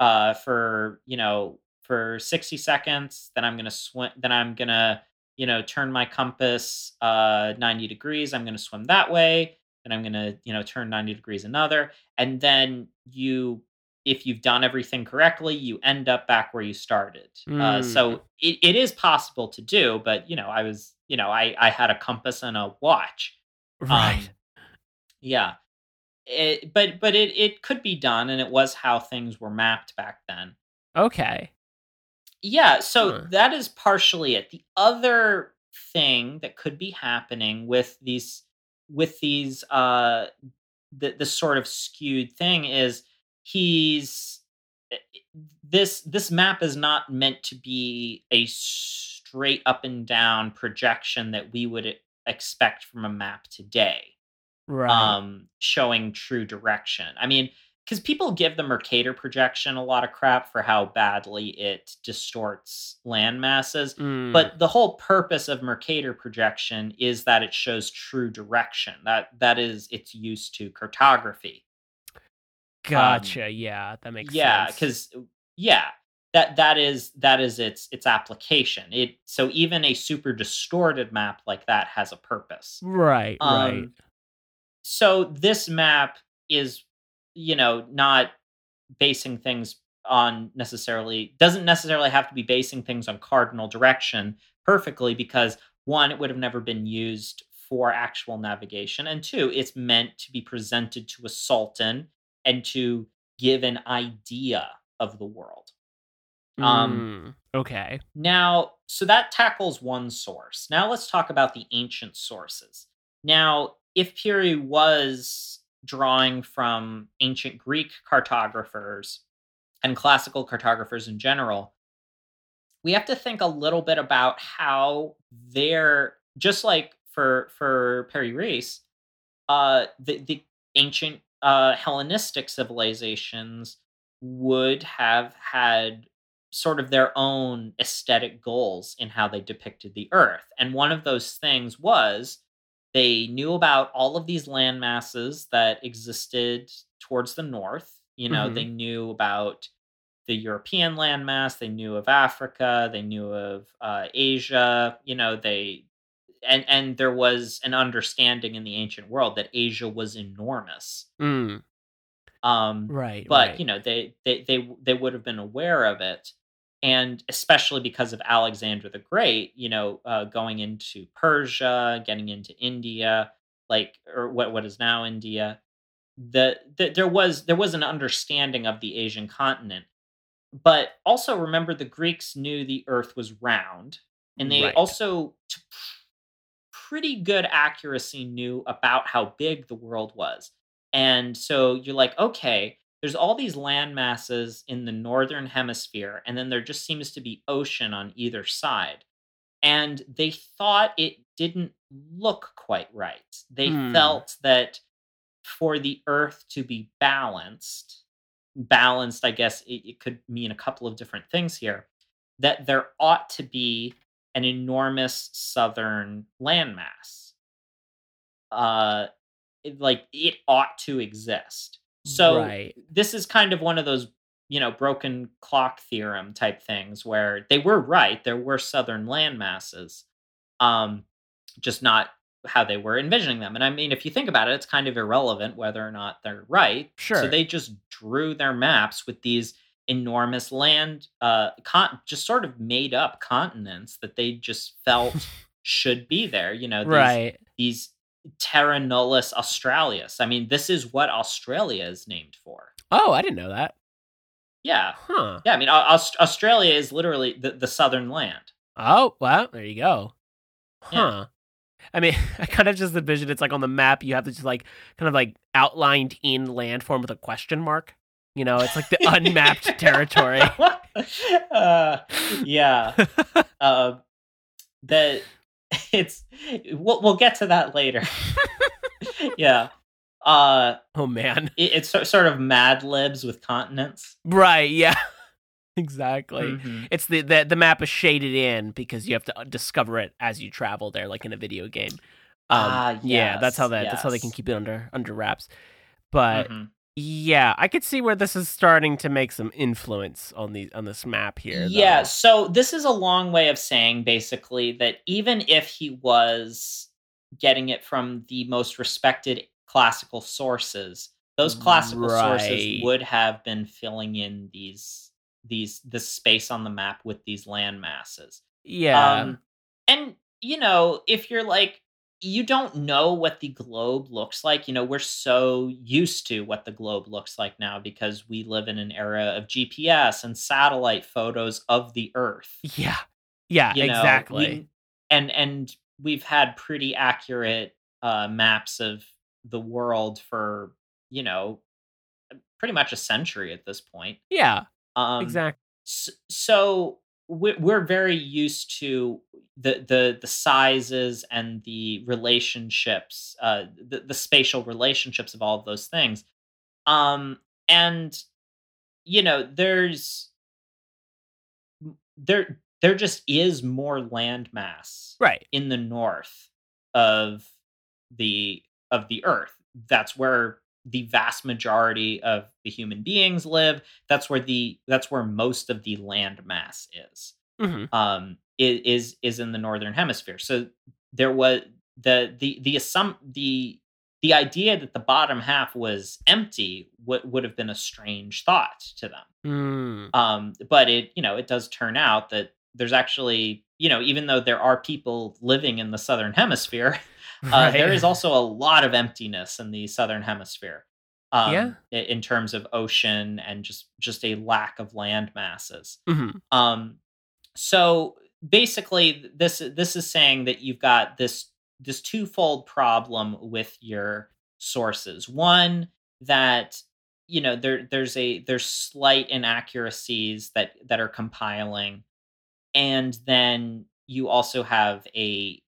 uh for you know for 60 seconds. Then i'm going to swim then i'm going to you know turn my compass uh 90 degrees. I'm going to swim that way. Then i'm going to you know turn 90 degrees another. And then you if you've done everything correctly you end up back where you started. Uh, Mm. so it, it is possible to do but you know i was you know i i had a compass and a watch. Right. um, yeah. It, but but it it could be done and it was how things were mapped back then. Okay. Yeah, so that is partially it. The other thing that could be happening with these with these uh the the sort of skewed thing is he's eh, this this map is not meant to be a straight up and down projection that we would expect from a map today right um showing true direction i mean because people give the Mercator projection a lot of crap for how badly it distorts land masses. Mm, But the whole purpose of Mercator projection is that it shows true direction. That that is its use to cartography. Gotcha. yeah, that makes yeah, sense. Yeah, because yeah, that that is that is its its application. It so even a super distorted map like that has a purpose. right, right. Um, so this map is you know not basing things on necessarily doesn't necessarily have to be basing things on cardinal direction perfectly because one it would have never been used for actual navigation and two it's meant to be presented to a sultan and to give an idea of the world um, Mm, okay. now, so that tackles one source. Now let's talk about the ancient sources. Now, if Piri was drawing from ancient Greek cartographers and classical cartographers in general, we have to think a little bit about how they're just like for for Piri Reis, uh, the the ancient uh, Hellenistic civilizations would have had sort of their own aesthetic goals in how they depicted the earth. And one of those things was they knew about all of these land masses that existed towards the north. You know, Mhm. they knew about the European landmass, they knew of Africa, they knew of uh, Asia, you know, they and and there was an understanding in the ancient world that Asia was enormous. Mm, Um right, but right. you know they they they they would have been aware of it and especially because of alexander the great you know uh, going into persia getting into india like or what what is now india the, the there was there was an understanding of the asian continent but also remember the greeks knew the earth was round and they Right. also to pretty good accuracy knew about how big the world was and so you're like, okay, there's all these land masses in the northern hemisphere, and then there just seems to be ocean on either side. And they thought it didn't look quite right. They Hmm. felt that for the earth to be balanced, balanced, I guess it, it could mean a couple of different things here, that there ought to be an enormous southern landmass. Uh, it- like it ought to exist. So right. this is kind of one of those, you know, broken clock theorem type things where they were right. There were southern land masses, um, just not how they were envisioning them. And I mean, if you think about it, it's kind of irrelevant whether or not they're right. Sure. So they just drew their maps with these enormous land, uh, con- just sort of made up continents that they just felt (laughs) should be there. You know, these, right. these Terra Nullis Australis. I mean, this is what Australia is named for. Oh, I didn't know that. Yeah. Huh. Yeah, I mean, Aust- Australia is literally the, the southern land. Oh, well, there you go. Yeah. Huh. I mean, (laughs) I kind of just envision it's like on the map, you have this like kind of like outlined in landform with a question mark. You know, it's like the unmapped (laughs) territory. uh, yeah. (laughs) Uh, the it's we'll, we'll get to that later. (laughs) yeah. Uh, oh, man. it, it's so- sort of Mad Libs with continents. Right. Yeah. exactly. Mhm. It's the, the the map is shaded in because you have to uh, discover it as you travel there, like in a video game. Um, Ah, yeah, that's how yes, that that's how they can keep it under under wraps. But Mhm. Yeah, I could see where this is starting to make some influence on the on this map here. Yeah, so this is a long way of saying basically that even if he was getting it from the most respected classical sources, those classical sources would have been filling in these these this space on the map with these land masses. yeah, Um, and you know, if you're like you don't know what the globe looks like, you know, we're so used to what the globe looks like now because we live in an era of GPS and satellite photos of the earth. yeah, yeah, You know, exactly. we- and and we've had pretty accurate uh maps of the world for, you know, pretty much a century at this point. yeah, Um exactly. S- so we're, we're very used to the the the sizes and the relationships uh the, the spatial relationships of all of those things um and you know, there's there there just is more land mass Right. in the north of the of the earth that's where the vast majority of the human beings live that's where the that's where most of the land mass is. Hmm um is is in the northern hemisphere. So there was the the the assum- the the idea that the bottom half was empty would would have been a strange thought to them. Mm. um but it you know it does turn out that there's actually you know even though there are people living in the southern hemisphere (laughs) (laughs) uh, there is also a lot of emptiness in the southern hemisphere um Yeah. in terms of ocean and just just a lack of land masses Mhm. um so basically this this is saying that you've got this this twofold problem with your sources one that you know there there's a there's slight inaccuracies that that are compiling and then you also have a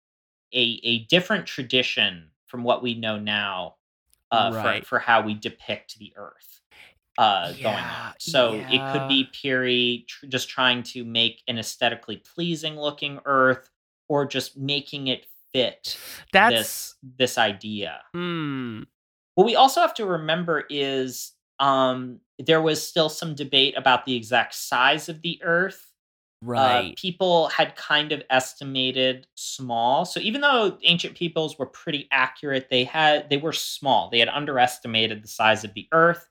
a a different tradition from what we know now uh Right. for for how we depict the earth uh going Yeah, on so it could be Piri tr- just trying to make an aesthetically pleasing looking earth or just making it fit That's this this idea. Mm, what we also have to remember is um there was still some debate about the exact size of the earth uh, right. people had kind of estimated small. So even though ancient peoples were pretty accurate, they had they were small. They had underestimated the size of the earth,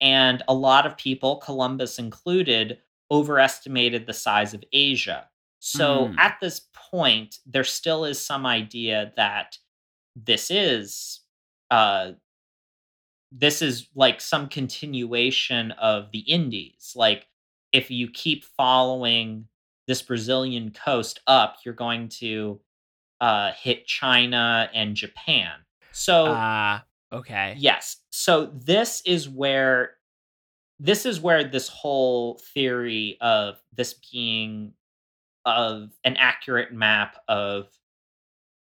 and a lot of people, Columbus included, overestimated the size of Asia. So Mm. at this point, there still is some idea that this is uh this is like some continuation of the Indies. Like if you keep following this Brazilian coast up, you're going to uh, hit China and Japan. So Ah, okay. yes, so this is where this is where this whole theory of this being of an accurate map of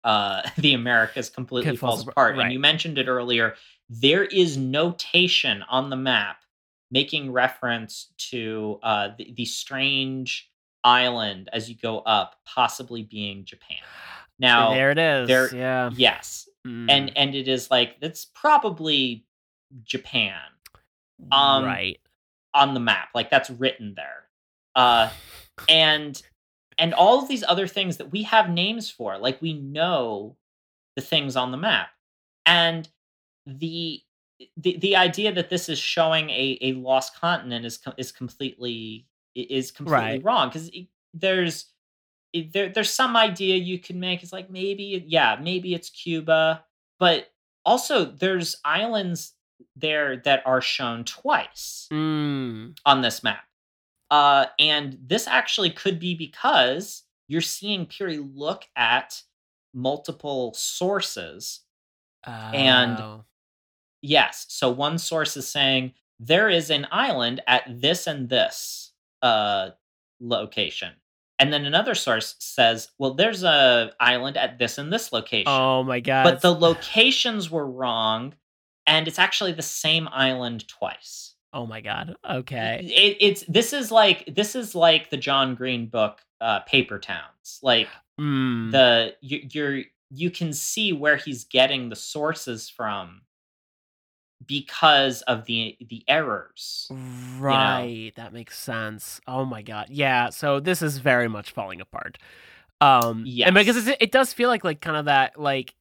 uh, (laughs) the Americas completely falls falls apart, apart. And you mentioned it earlier. There is notation on the map making reference to uh, the, the strange island as you go up, possibly being Japan. Now, there it is. there- yeah. yes, Mm, and and it is like that's probably Japan um, right. on the map like that's written there uh and and all of these other things that we have names for like we know the things on the map and the the, the idea that this is showing a, a lost continent is com- is completely is completely Right. wrong because there's it- there, there's some idea you can make it's like maybe yeah maybe it's cuba but also there's islands there that are shown twice Mm, on this map. Uh, and this actually could be because you're seeing Piri look at multiple sources. And- oh, Yes, so one source is saying there is an island at this and this uh, location. And then another source says, well, there's a island at this and this location. oh my god. but the locations were wrong, and it's actually the same island twice. oh my god. Okay. it, it's this is like this is like the John Green book, uh, Paper Towns. Like Mm, the you, you're you can see where he's getting the sources from because of the the errors. right. That makes sense. Oh my god. Yeah. So this is very much falling apart. Um, and because it's, it does feel like like kind of that like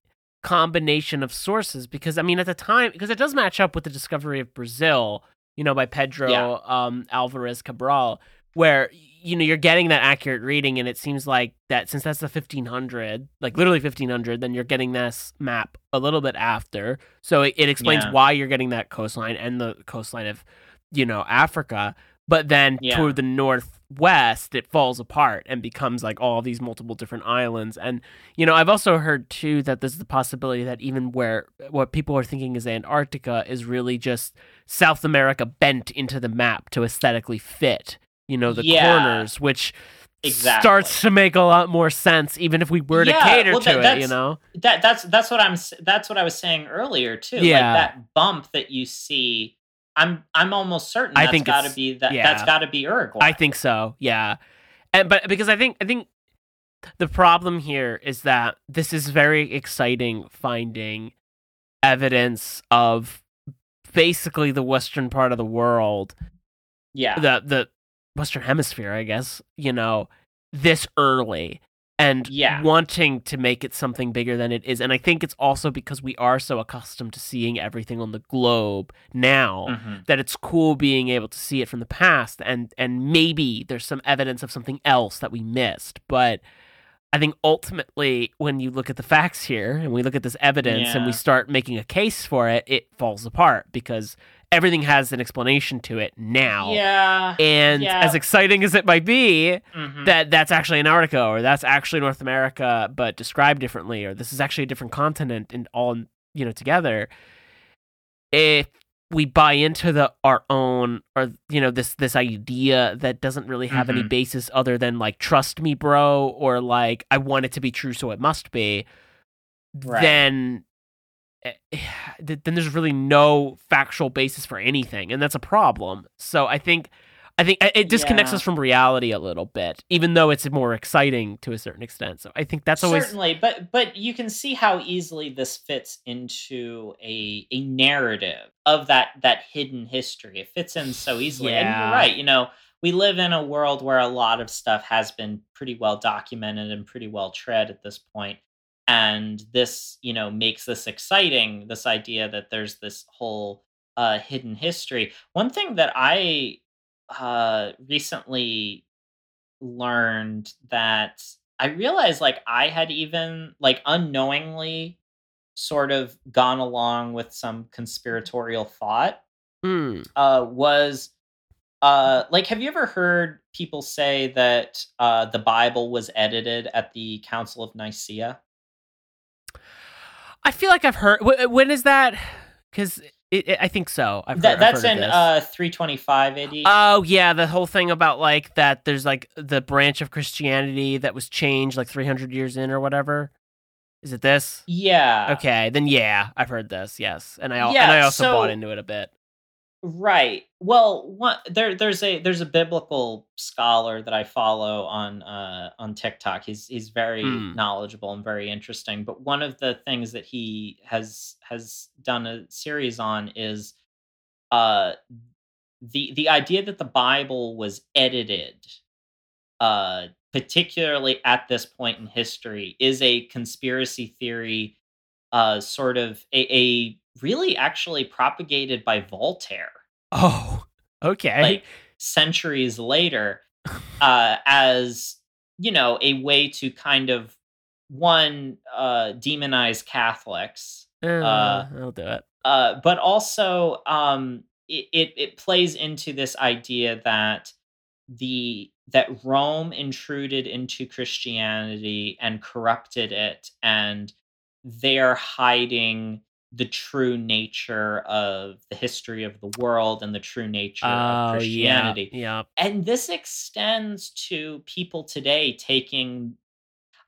combination of sources because I mean at the time because it does match up with the discovery of Brazil, you know, by Pedro Yeah. um Álvares Cabral, where you know you're getting that accurate reading, and it seems like that since that's the 1500, like literally 1500, then you're getting this map a little bit after, so it, it explains Yeah. why you're getting that coastline and the coastline of you know Africa, but then Yeah. toward the northwest it falls apart and becomes like all these multiple different islands and you know i've also heard too that there's the possibility that even where what people are thinking is antarctica is really just south america bent into the map to aesthetically fit you know the Yeah. corners which Exactly. starts to make a lot more sense even if we were to cater well, to that- it you know That that's that's what I'm that's what I was saying earlier too. Yeah. Like that bump that you see I'm I'm almost certain I that's think got to be that yeah. that's got to be Uruguay. I think so. Yeah, and but because I think I think the problem here is that this is very exciting finding evidence of basically the western part of the world, yeah. the the western hemisphere, I guess. You know, this early and Yeah. wanting to make it something bigger than it is. And I think it's also because we are so accustomed to seeing everything on the globe now Mhm. that it's cool being able to see it from the past and and maybe there's some evidence of something else that we missed but i think ultimately when you look at the facts here and we look at this evidence and we start making a case for it it falls apart because everything has an explanation to it now Yeah. and yeah. as exciting as it might be Mhm. that that's actually Antarctica or that's actually North America but described differently or this is actually a different continent and all you know together if we buy into the our own or you know this this idea that doesn't really have any Mhm. basis other than like trust me bro or like I want it to be true so it must be Right. then th- Eh, (sighs) then there's really no factual basis for anything and that's a problem. So i think i think it- it disconnects Yeah. us from reality a little bit even though it's more exciting to a certain extent. So i think that's always certainly but but you can see how easily this fits into a a narrative of that that hidden history. It fits in so easily. And Yeah. you're right you know we live in a world where a lot of stuff has been pretty well documented and pretty well tread at this point and this you know makes this exciting this idea that there's this whole uh hidden history one thing that i uh recently learned that I realized like I had even like unknowingly sort of gone along with some conspiratorial thought Hmm. uh was uh like have you ever heard people say that uh the Bible was edited at the Council of Nicaea? I feel like i've heard when is that because i think so I've That heard, that's in uh 325 AD. Oh yeah, the whole thing about like that. There's like the branch of Christianity that was changed like 300 years in or whatever. Is it this? yeah. Okay, then yeah, I've heard this. Yes, and I Yeah, and I also so- bought into it a bit. Right. Well, one there there's a there's a biblical scholar that I follow on uh on TikTok. He's he's very Hmm. knowledgeable and very interesting. But one of the things that he has has done a series on is uh the the idea that the Bible was edited uh particularly at this point in history is a conspiracy theory uh sort of a, a really actually propagated by Voltaire Oh, okay. like centuries later uh as you know a way to kind of one uh demonize catholics Uh, uh, I'll do it. uh but also um it, it it plays into this idea that the that Rome intruded into Christianity and corrupted it and they're hiding the true nature of the history of the world and the true nature of Oh Christianity yeah, yeah. and this extends to people today taking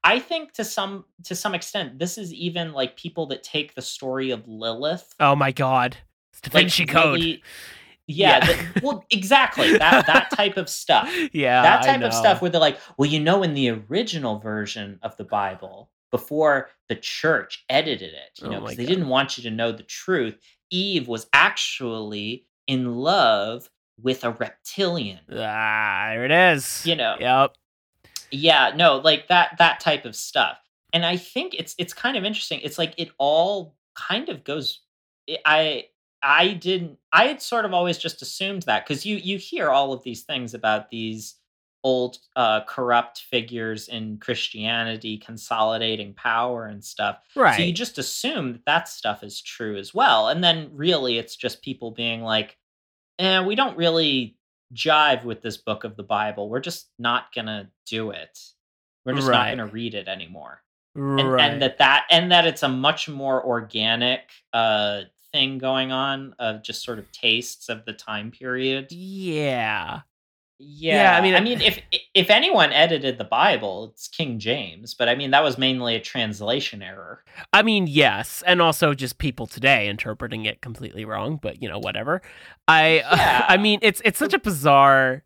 i think to some to some extent this is even like people that take the story of lilith Oh my god, it's Da like Vinci Code. really- (laughs) yeah, Yeah. the- well exactly that that (laughs) type of stuff yeah, that type of stuff where they're like well you know in the original version of the bible before the church edited it you Oh know because they God. didn't want you to know the truth eve was actually in love with a reptilian Ah, there it is. you know Yep. yeah no like that that type of stuff and i think it's it's kind of interesting it's like it all kind of goes i i didn't i had sort of always just assumed that because you you hear all of these things about these old uh corrupt figures in christianity consolidating power and stuff Right. so you just assume that that stuff is true as well and then really it's just people being like eh, we don't really jive with this book of the bible we're just not gonna do it we're just Right. not gonna read it anymore right. and, and that that and that it's a much more organic uh thing going on of just sort of tastes of the time period Yeah. Yeah, I mean, I mean, if if anyone edited the Bible, it's King James. But I mean, that was mainly a translation error. I mean, yes, and also just people today interpreting it completely wrong. But you know, whatever. I (laughs) Yeah. I mean, it's it's such a bizarre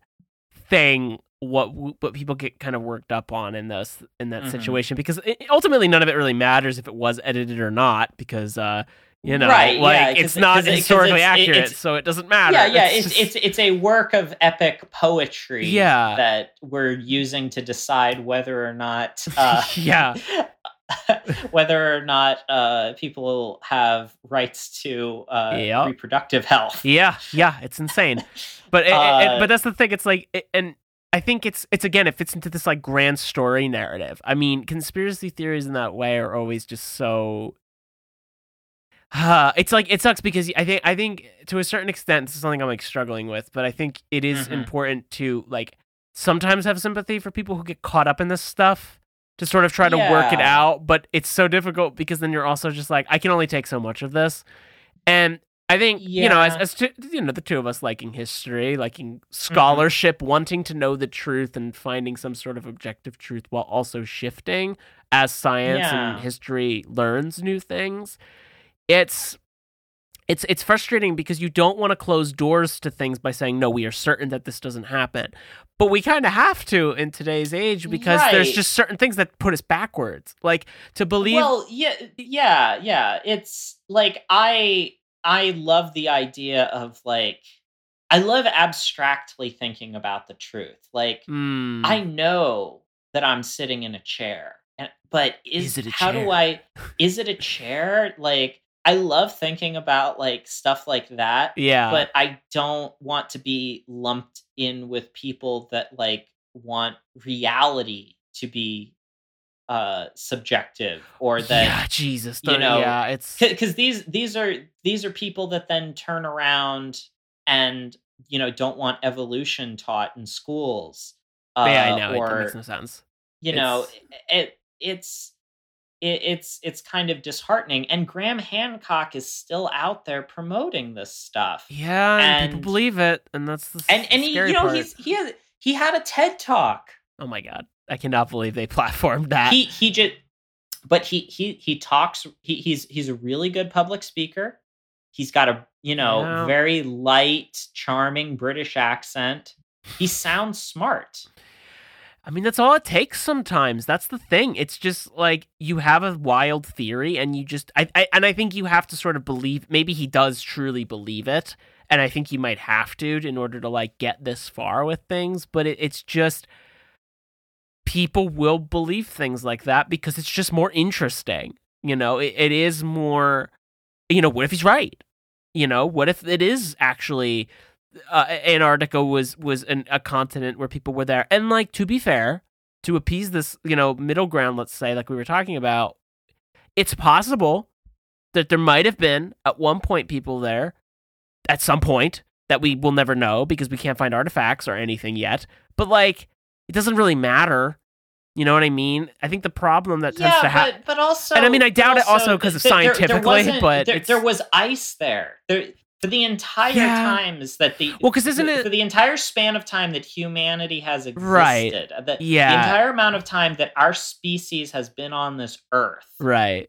thing what what people get kind of worked up on in this in that Mhm. situation because it, ultimately none of it really matters if it was edited or not because uh you know Right, like yeah, it's not 'cause it- 'cause historically it's- it- accurate it's- so it doesn't matter Yeah, yeah, it's it's it's a work of epic poetry. Yeah. that we're using to decide whether or not. (laughs) Uh, Yeah. (laughs) whether or not uh, people have rights to uh, Yep. reproductive health. Yeah, yeah, it's insane. But it, it- Uh, but that's the thing. It's like, it, and I think it's it's again, it fits into this like grand story narrative. I mean, conspiracy theories in that way are always just so. Uh, it's like it sucks because I think I think to a certain extent this is something I'm like struggling with, but I think it is Mhm. important to like sometimes have sympathy for people who get caught up in this stuff to sort of try to work it out. But it's so difficult because then you're also just like I can only take so much of this, and I think you know as as two, you know the two of us liking history, liking scholarship, wanting to know the truth and finding some sort of objective truth while also shifting as science and history learns new things. It's it's it's frustrating because you don't want to close doors to things by saying no we are certain that this doesn't happen but we kind of have to in today's age because there's just certain things that put us backwards like to believe Well, yeah, yeah, yeah. It's like I I love the idea of like I love abstractly thinking about the truth. Like Hmm. I know that I'm sitting in a chair, and but is, Is it a how do? I? Is it a chair? Like I love thinking about like stuff like that, yeah. but I don't want to be lumped in with people that like want reality to be uh subjective or that yeah jesus you know, yeah it's because these these are these are people that then turn around and you know don't want evolution taught in schools uh, yeah i know or it makes no sense. you know it's- it it's it, it's it's kind of disheartening and graham hancock is still out there promoting this stuff. Yeah and, people believe it and that's the and and he you know part. he's he has he had a ted talk. Oh my god i cannot believe they (laughs) platformed that. He he just but he he he talks he, he's he's a really good public speaker. He's got a you know Yeah. very light charming british accent. He sounds smart I mean, that's all it takes sometimes. That's the thing. It's just like you have a wild theory and you just I, I and I think you have to sort of believe maybe he does truly believe it. And I think you might have to in order to like get this far with things, but it, it's just people will believe things like that because it's just more interesting. You know, it, it is more you know, what if he's right? You know, what if it is actually uh, Antarctica was was an, a continent where people were there. And like to be fair, to appease this, you know, middle ground, let's say, like we were talking about, it's possible that there might have been at one point people there at some point that we will never know because we can't find artifacts or anything yet. But like it doesn't really matter. You know what I mean? I think the problem that tends yeah to happen but, but also And I mean, I doubt it also 'cause of th- there- there scientifically, but there, there was ice there there for the entire Yeah. times that the well, because isn't it- for the entire span of time that humanity has existed Right. uh, the, the entire amount of time that our species has been on this earth right.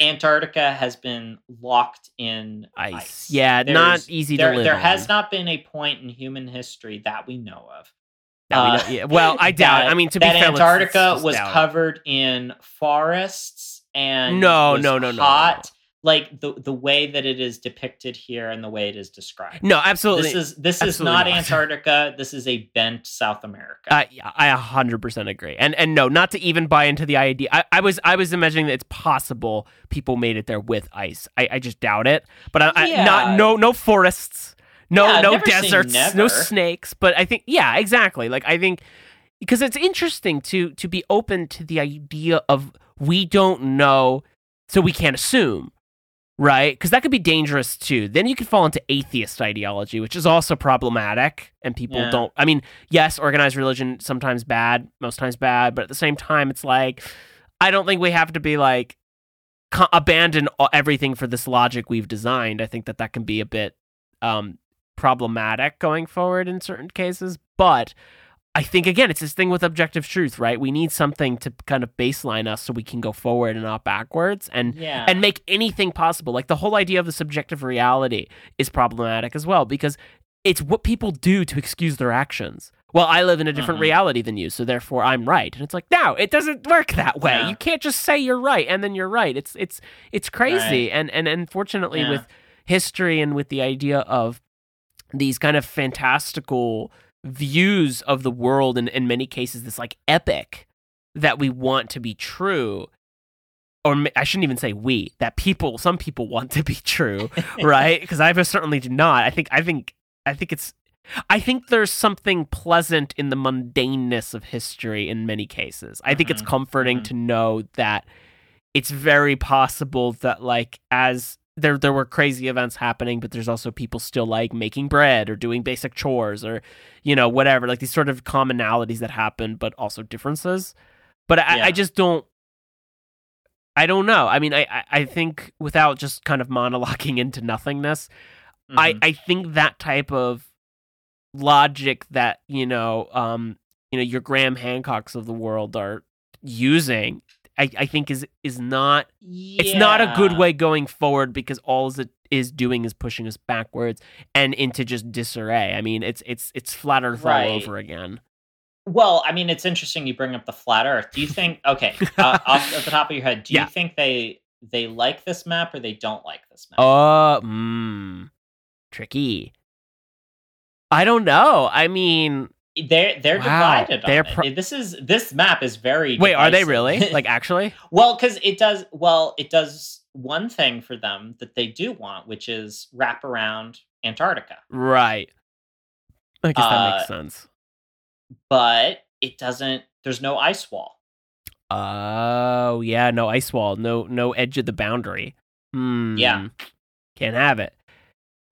Antarctica has been locked in Ice. ice. Yeah, There's- not easy there, to live There on. has not been a point in human history that we know of. We uh, know- yeah, Well, I doubt. it. that- I mean, to be fair, let's- Antarctica was covered in forests and No, no, no, no, hot, like the the way that it is depicted here and the way it is described. No, absolutely. This is this is not not. (laughs) Antarctica. This is a bent South America. Uh, yeah, I a hundred percent agree, and and no, not to even buy into the idea. I, I was I was imagining that it's possible people made it there with ice. I, I just doubt it. But I, I, not no no forests, no Yeah, no deserts, no snakes. But I think yeah, exactly. Like I think because it's interesting to to be open to the idea of we don't know, so we can't assume. Right? Because that could be dangerous too. Then you could fall into atheist ideology, which is also problematic. And people Yeah. don't, I mean, yes, organized religion sometimes bad, most times bad, but at the same time, it's like, I don't think we have to be like, co- abandon everything for this logic we've designed. I think that that can be a bit um, problematic going forward in certain cases. but I think again, it's this thing with objective truth, right? We need something to kind of baseline us so we can go forward and not backwards, and Yeah. and make anything possible. Like the whole idea of the subjective reality is problematic as well because it's what people do to excuse their actions. Well, I live in a different Mhm. reality than you, so therefore I'm right. And it's like, no, it doesn't work that way. Yeah. You can't just say you're right and then you're right. It's it's it's crazy. And and unfortunately Yeah. with history and with the idea of these kind of fantastical views of the world and in many cases this like epic that we want to be true or I shouldn't even say we that people some people want to be true (laughs) right? Because I certainly do not. I think I think I think it's I think there's something pleasant in the mundaneness of history in many cases. I think it's Mhm, comforting mhm. to know that it's very possible that like as there there were crazy events happening but there's also people still like making bread or doing basic chores or you know whatever like these sort of commonalities that happen but also differences but I, Yeah. I just don't I don't know. I mean, I, I, I think without just kind of monologuing into nothingness, I, Mhm. I think that type of logic that, you know, um, you know, your Graham Hancocks of the world are using, I, I think is is not yeah. it's not a good way going forward because all it is doing is pushing us backwards and into just disarray. I mean, it's it's it's flat earth all Right. over again. Well, I mean, it's interesting you bring up the flat Earth. Do you think? (laughs) Okay, uh, off at the top of your head, do Yeah. you think they they like this map or they don't like this map? Uh, mm, tricky. I don't know. I mean, they're they're Wow, divided. they're pro-. This is this map is very. wait, are they really? (laughs) Like, actually? well, because it does. Well, it does one thing for them that they do want, which is wrap around Antarctica, Right. I guess that Uh, makes sense. but it doesn't. There's no ice wall. Oh, yeah, no ice wall, no no edge of the boundary. Hmm. Yeah. Can't have it.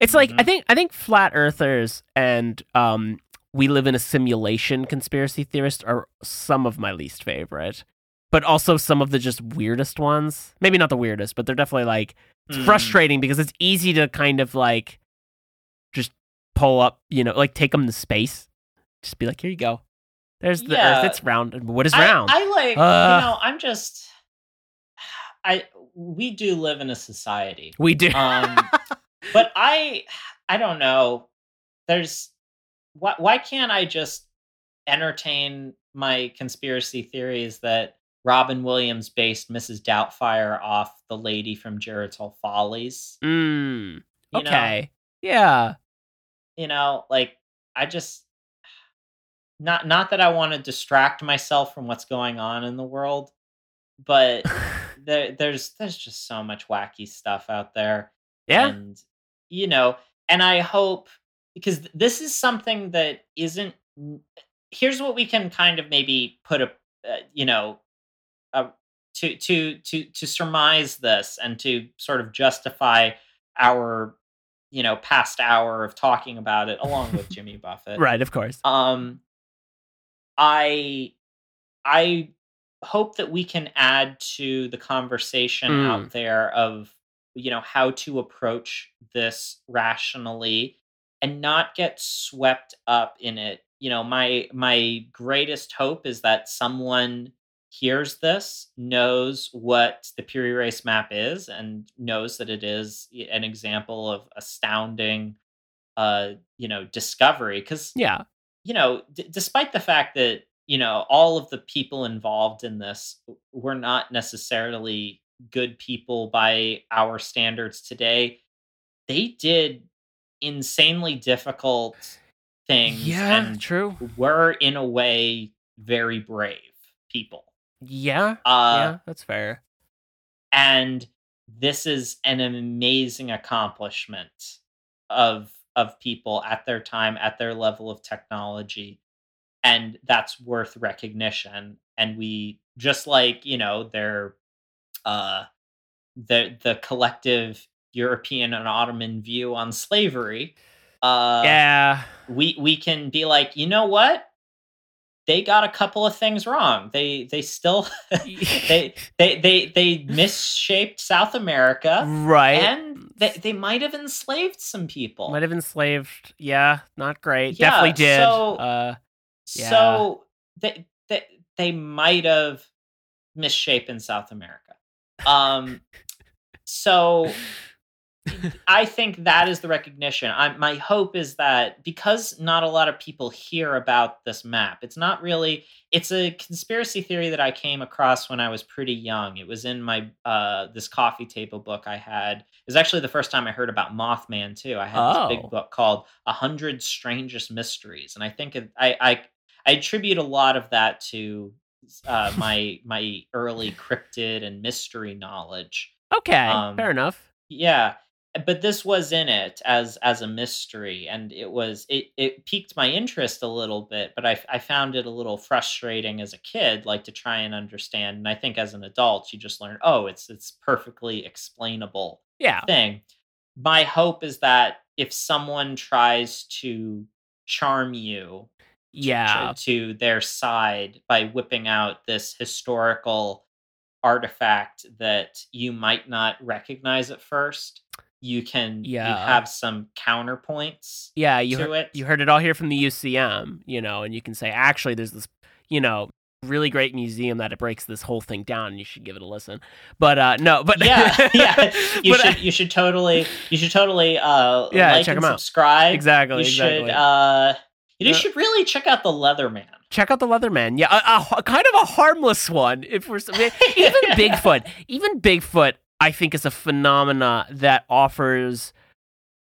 It's like I Mhm. think I think flat earthers and um we live in a simulation conspiracy theorists are some of my least favorite. But also some of the just weirdest ones. Maybe not the weirdest, but they're definitely like it's Hmm. frustrating because it's easy to kind of like just pull up, you know, like take them to space. Just be like, here you go. There's the Yeah. Earth. It's round. And What is I- round? I, like. Uh. you know, I'm just. I we do live in a society. we do. Um, (laughs) but I I don't know. There's why why can't I just entertain my conspiracy theories that Robin Williams based Mrs. Doubtfire off the lady from Geritol Follies? mm, You know? okay. Yeah. You know, like I just (sighs) not not that I want to distract myself from what's going on in the world, but (laughs) there there's there's just so much wacky stuff out there. yeah. and you know and i hope because this is something that isn't here's what we can kind of maybe put a uh, you know uh, to to to to surmise this and to sort of justify our you know past hour of talking about it along with (laughs) jimmy buffett right. Of course. um i i hope that we can add to the conversation Mm. out there of you know how to approach this rationally and not get swept up in it you know my my greatest hope is that someone hears this knows what the Piri Reis map is and knows that it is an example of astounding uh you know discovery because Yeah. you know, d- despite the fact that you know all of the people involved in this were not necessarily good people by our standards today, they did insanely difficult things Yeah. and True. were in a way very brave people. Yeah. Uh, yeah. That's fair. and this is an amazing accomplishment of of people at their time at their level of technology and that's worth recognition and we just like you know their uh the the collective european and ottoman view on slavery uh yeah. we we can be like you know what they got a couple of things wrong. They they still (laughs) they they they they misshaped South America, right. and they they might have enslaved some people. Might have enslaved. Yeah, not great. Yeah, Definitely did. so- uh, Yeah. So they they they might have misshapen South America. Um, so I think that is the recognition. I, my hope is that because not a lot of people hear about this map, it's not really. It's a conspiracy theory that I came across when I was pretty young. It was in my uh, this coffee table book I had. It was actually the first time I heard about Mothman too. I had Oh. this big book called "A Hundred Strangest Mysteries," and I think it, I, I I attribute a lot of that to uh, my (laughs) my early cryptid and mystery knowledge. okay, um, fair enough. Yeah, but this was in it as as a mystery, and it was it it piqued my interest a little bit. But I I found it a little frustrating as a kid, like to try and understand. And I think as an adult, you just learn, oh, it's it's perfectly explainable Yeah, thing. My hope is that if someone tries to charm you yeah, to their side by whipping out this historical artifact that you might not recognize at first you can you have some counterpoints yeah. You to heard, it you heard it all here from the UCM, you know, and you can say actually, there's this, you know, really great museum that it breaks this whole thing down, and you should give it a listen. But uh no, but yeah (laughs) yeah (laughs) you but, uh, should you should totally you should totally uh Yeah, like check them out. subscribe exactly, you exactly. should uh you Yeah. should really check out the leatherman Check out the Leatherman. Yeah, a, a- kind of a harmless one. If we're (laughs) even Bigfoot, even Bigfoot, I think is a phenomena that offers.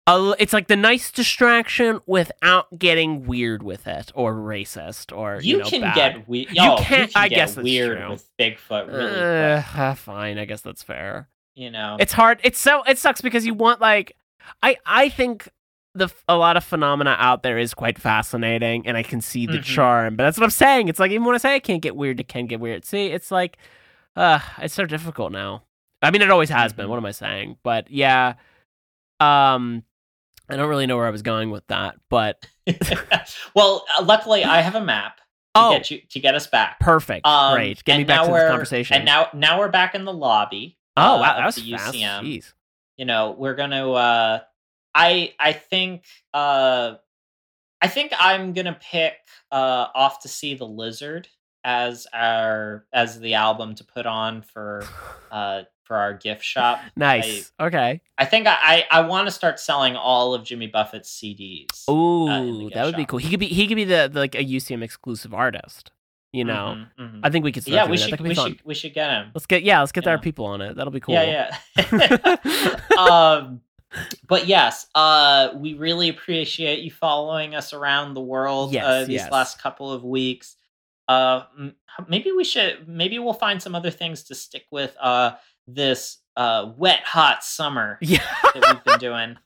A, it's like the nice distraction without getting weird with it or racist or you, you, know, can bad. get weird You you can't- I get guess weird true. with bigfoot really Uh, uh, fine, I guess that's fair. you know It's hard. It's so it sucks because you want like I I think the a lot of phenomena out there is quite fascinating and I can see the Mhm. charm. But that's what I'm saying. It's like even when I say I can't get weird, it can get weird. See, it's like uh it's so difficult now. I mean it always has been. Mhm. What am I saying? But yeah. Um I don't really know where I was going with that, but (laughs) well, uh, luckily I have a map to oh, get you to get us back. perfect. Um, Great. Get me back to this conversation. And now now we're back in the lobby. oh, uh, wow, that was the fast. UCM. Jeez. You know, we're gonna. Uh, I I think uh, I think I'm gonna pick uh, off to see the lizard as our as the album to put on for (sighs) uh, for our gift shop. (laughs) Nice. okay. I think I I, I want to start selling all of Jimmy Buffett's CDs. Ooh, uh, the gift that would be cool. He could be he could be the, the like a UCM exclusive artist. You know, Mhm, mhm. I think we could. Start yeah, we should that could we fun. should we should get him. Let's get yeah, let's get Yeah. our people on it. That'll be cool. Yeah, yeah. (laughs) um, but yes, uh, we really appreciate you following us around the world Yes, uh, these yes. last couple of weeks. Uh, maybe we should. Maybe we'll find some other things to stick with. Uh, this uh wet hot summer (laughs) Yeah. that we've been doing.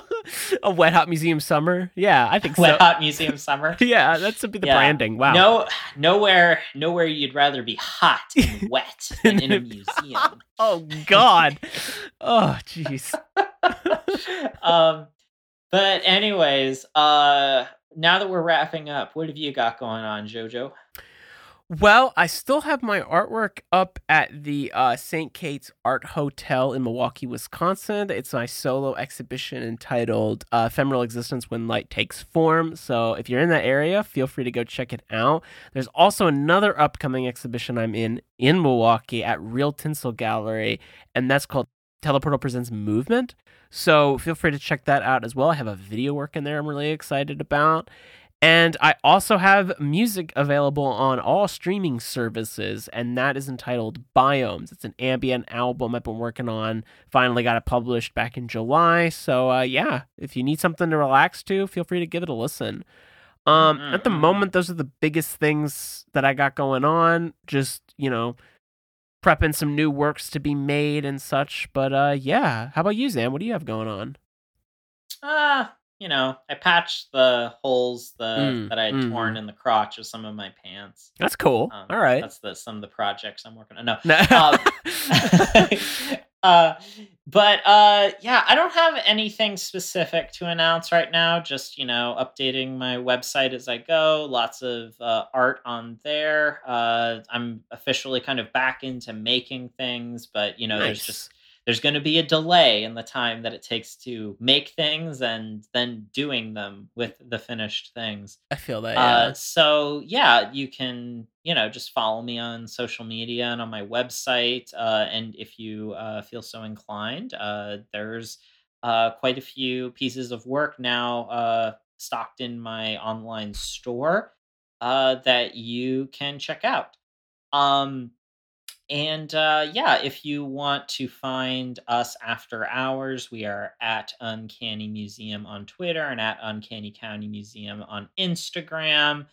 (laughs) a wet hot museum summer. Yeah, I think wet so. hot museum summer. (laughs) Yeah, that should be the Yeah. branding. Wow. No, nowhere, nowhere you'd rather be hot and wet than in a museum. Oh God. oh jeez. um, but anyways, uh, now that we're wrapping up, what have you got going on, Jojo? Well, I still have my artwork up at the uh, St. Kate's Art Hotel in Milwaukee, Wisconsin. It's my solo exhibition entitled uh, Ephemeral Existence When Light Takes Form. So if you're in that area, feel free to go check it out. There's also another upcoming exhibition I'm in in Milwaukee at Real Tinsel Gallery, and that's called Teleportal Presents Movement. So feel free to check that out as well. I have a video work in there I'm really excited about. And I also have music available on all streaming services, and that is entitled Biomes. It's an ambient album I've been working on. Finally got it published back in July. So, uh, yeah, if you need something to relax to, feel free to give it a listen. Um, Mhm, At the mhm. moment, those are the biggest things that I got going on. Just, you know, prepping some new works to be made and such. But, uh, yeah, how about you, Xan? What do you have going on? Uh, you know, I patched the holes the Mm, that I had mhm. torn in the crotch of some of my pants. That's cool. Um, all right. that's the some of the projects I'm working on. No, (laughs) No. (laughs) uh, but uh yeah i don't have anything specific to announce right now just you know updating my website as i go lots of uh, art on there uh i'm officially kind of back into making things but you know Nice. there's just there's going to be a delay in the time that it takes to make things and then doing them with the finished things I feel that. uh, Yeah. so yeah, you can you know just follow me on social media and on my website. Uh, and if you uh, feel so inclined, uh, there's uh, quite a few pieces of work now uh, stocked in my online store uh, that you can check out. Um, and uh, yeah, if you want to find us after hours, we are at Uncanny Museum on Twitter and at Uncanny County Museum on Instagram.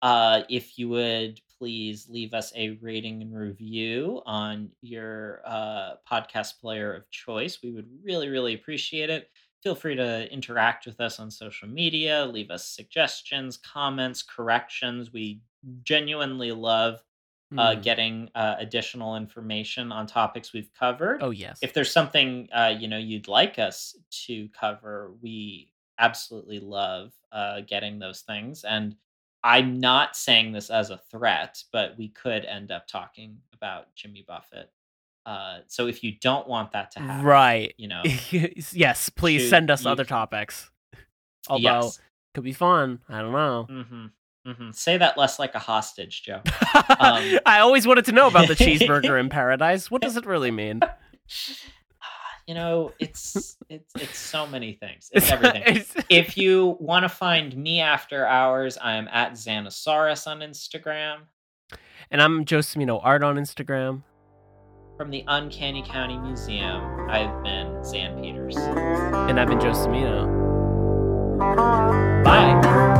Uh, if you would please leave us a rating and review on your uh, podcast player of choice, we would really, really appreciate it. Feel free to interact with us on social media, leave us suggestions, comments, corrections. We genuinely love uh, Hmm. getting uh, additional information on topics we've covered. oh yes. If there's something uh, you know you'd like us to cover, we absolutely love uh, getting those things. And I'm not saying this as a threat, but we could end up talking about Jimmy Buffett. Uh, so if you don't want that to happen, right. you (laughs) know, yes. Please Shoot, send us you other topics. (laughs) Although yes. could be fun. I don't know. hmm hmm Say that less like a hostage, Joe. (laughs) Um, I always wanted to know about the cheeseburger (laughs) in paradise. What does it really mean? (sighs) you know, it's it's it's so many things. It's (laughs) everything. It's- if you want to find me after hours, I am at Xanosaurus on Instagram. and I'm Josemino Art on Instagram. From the Uncanny County Museum, I've been Xan Peters. And I've been Josemino. Bye.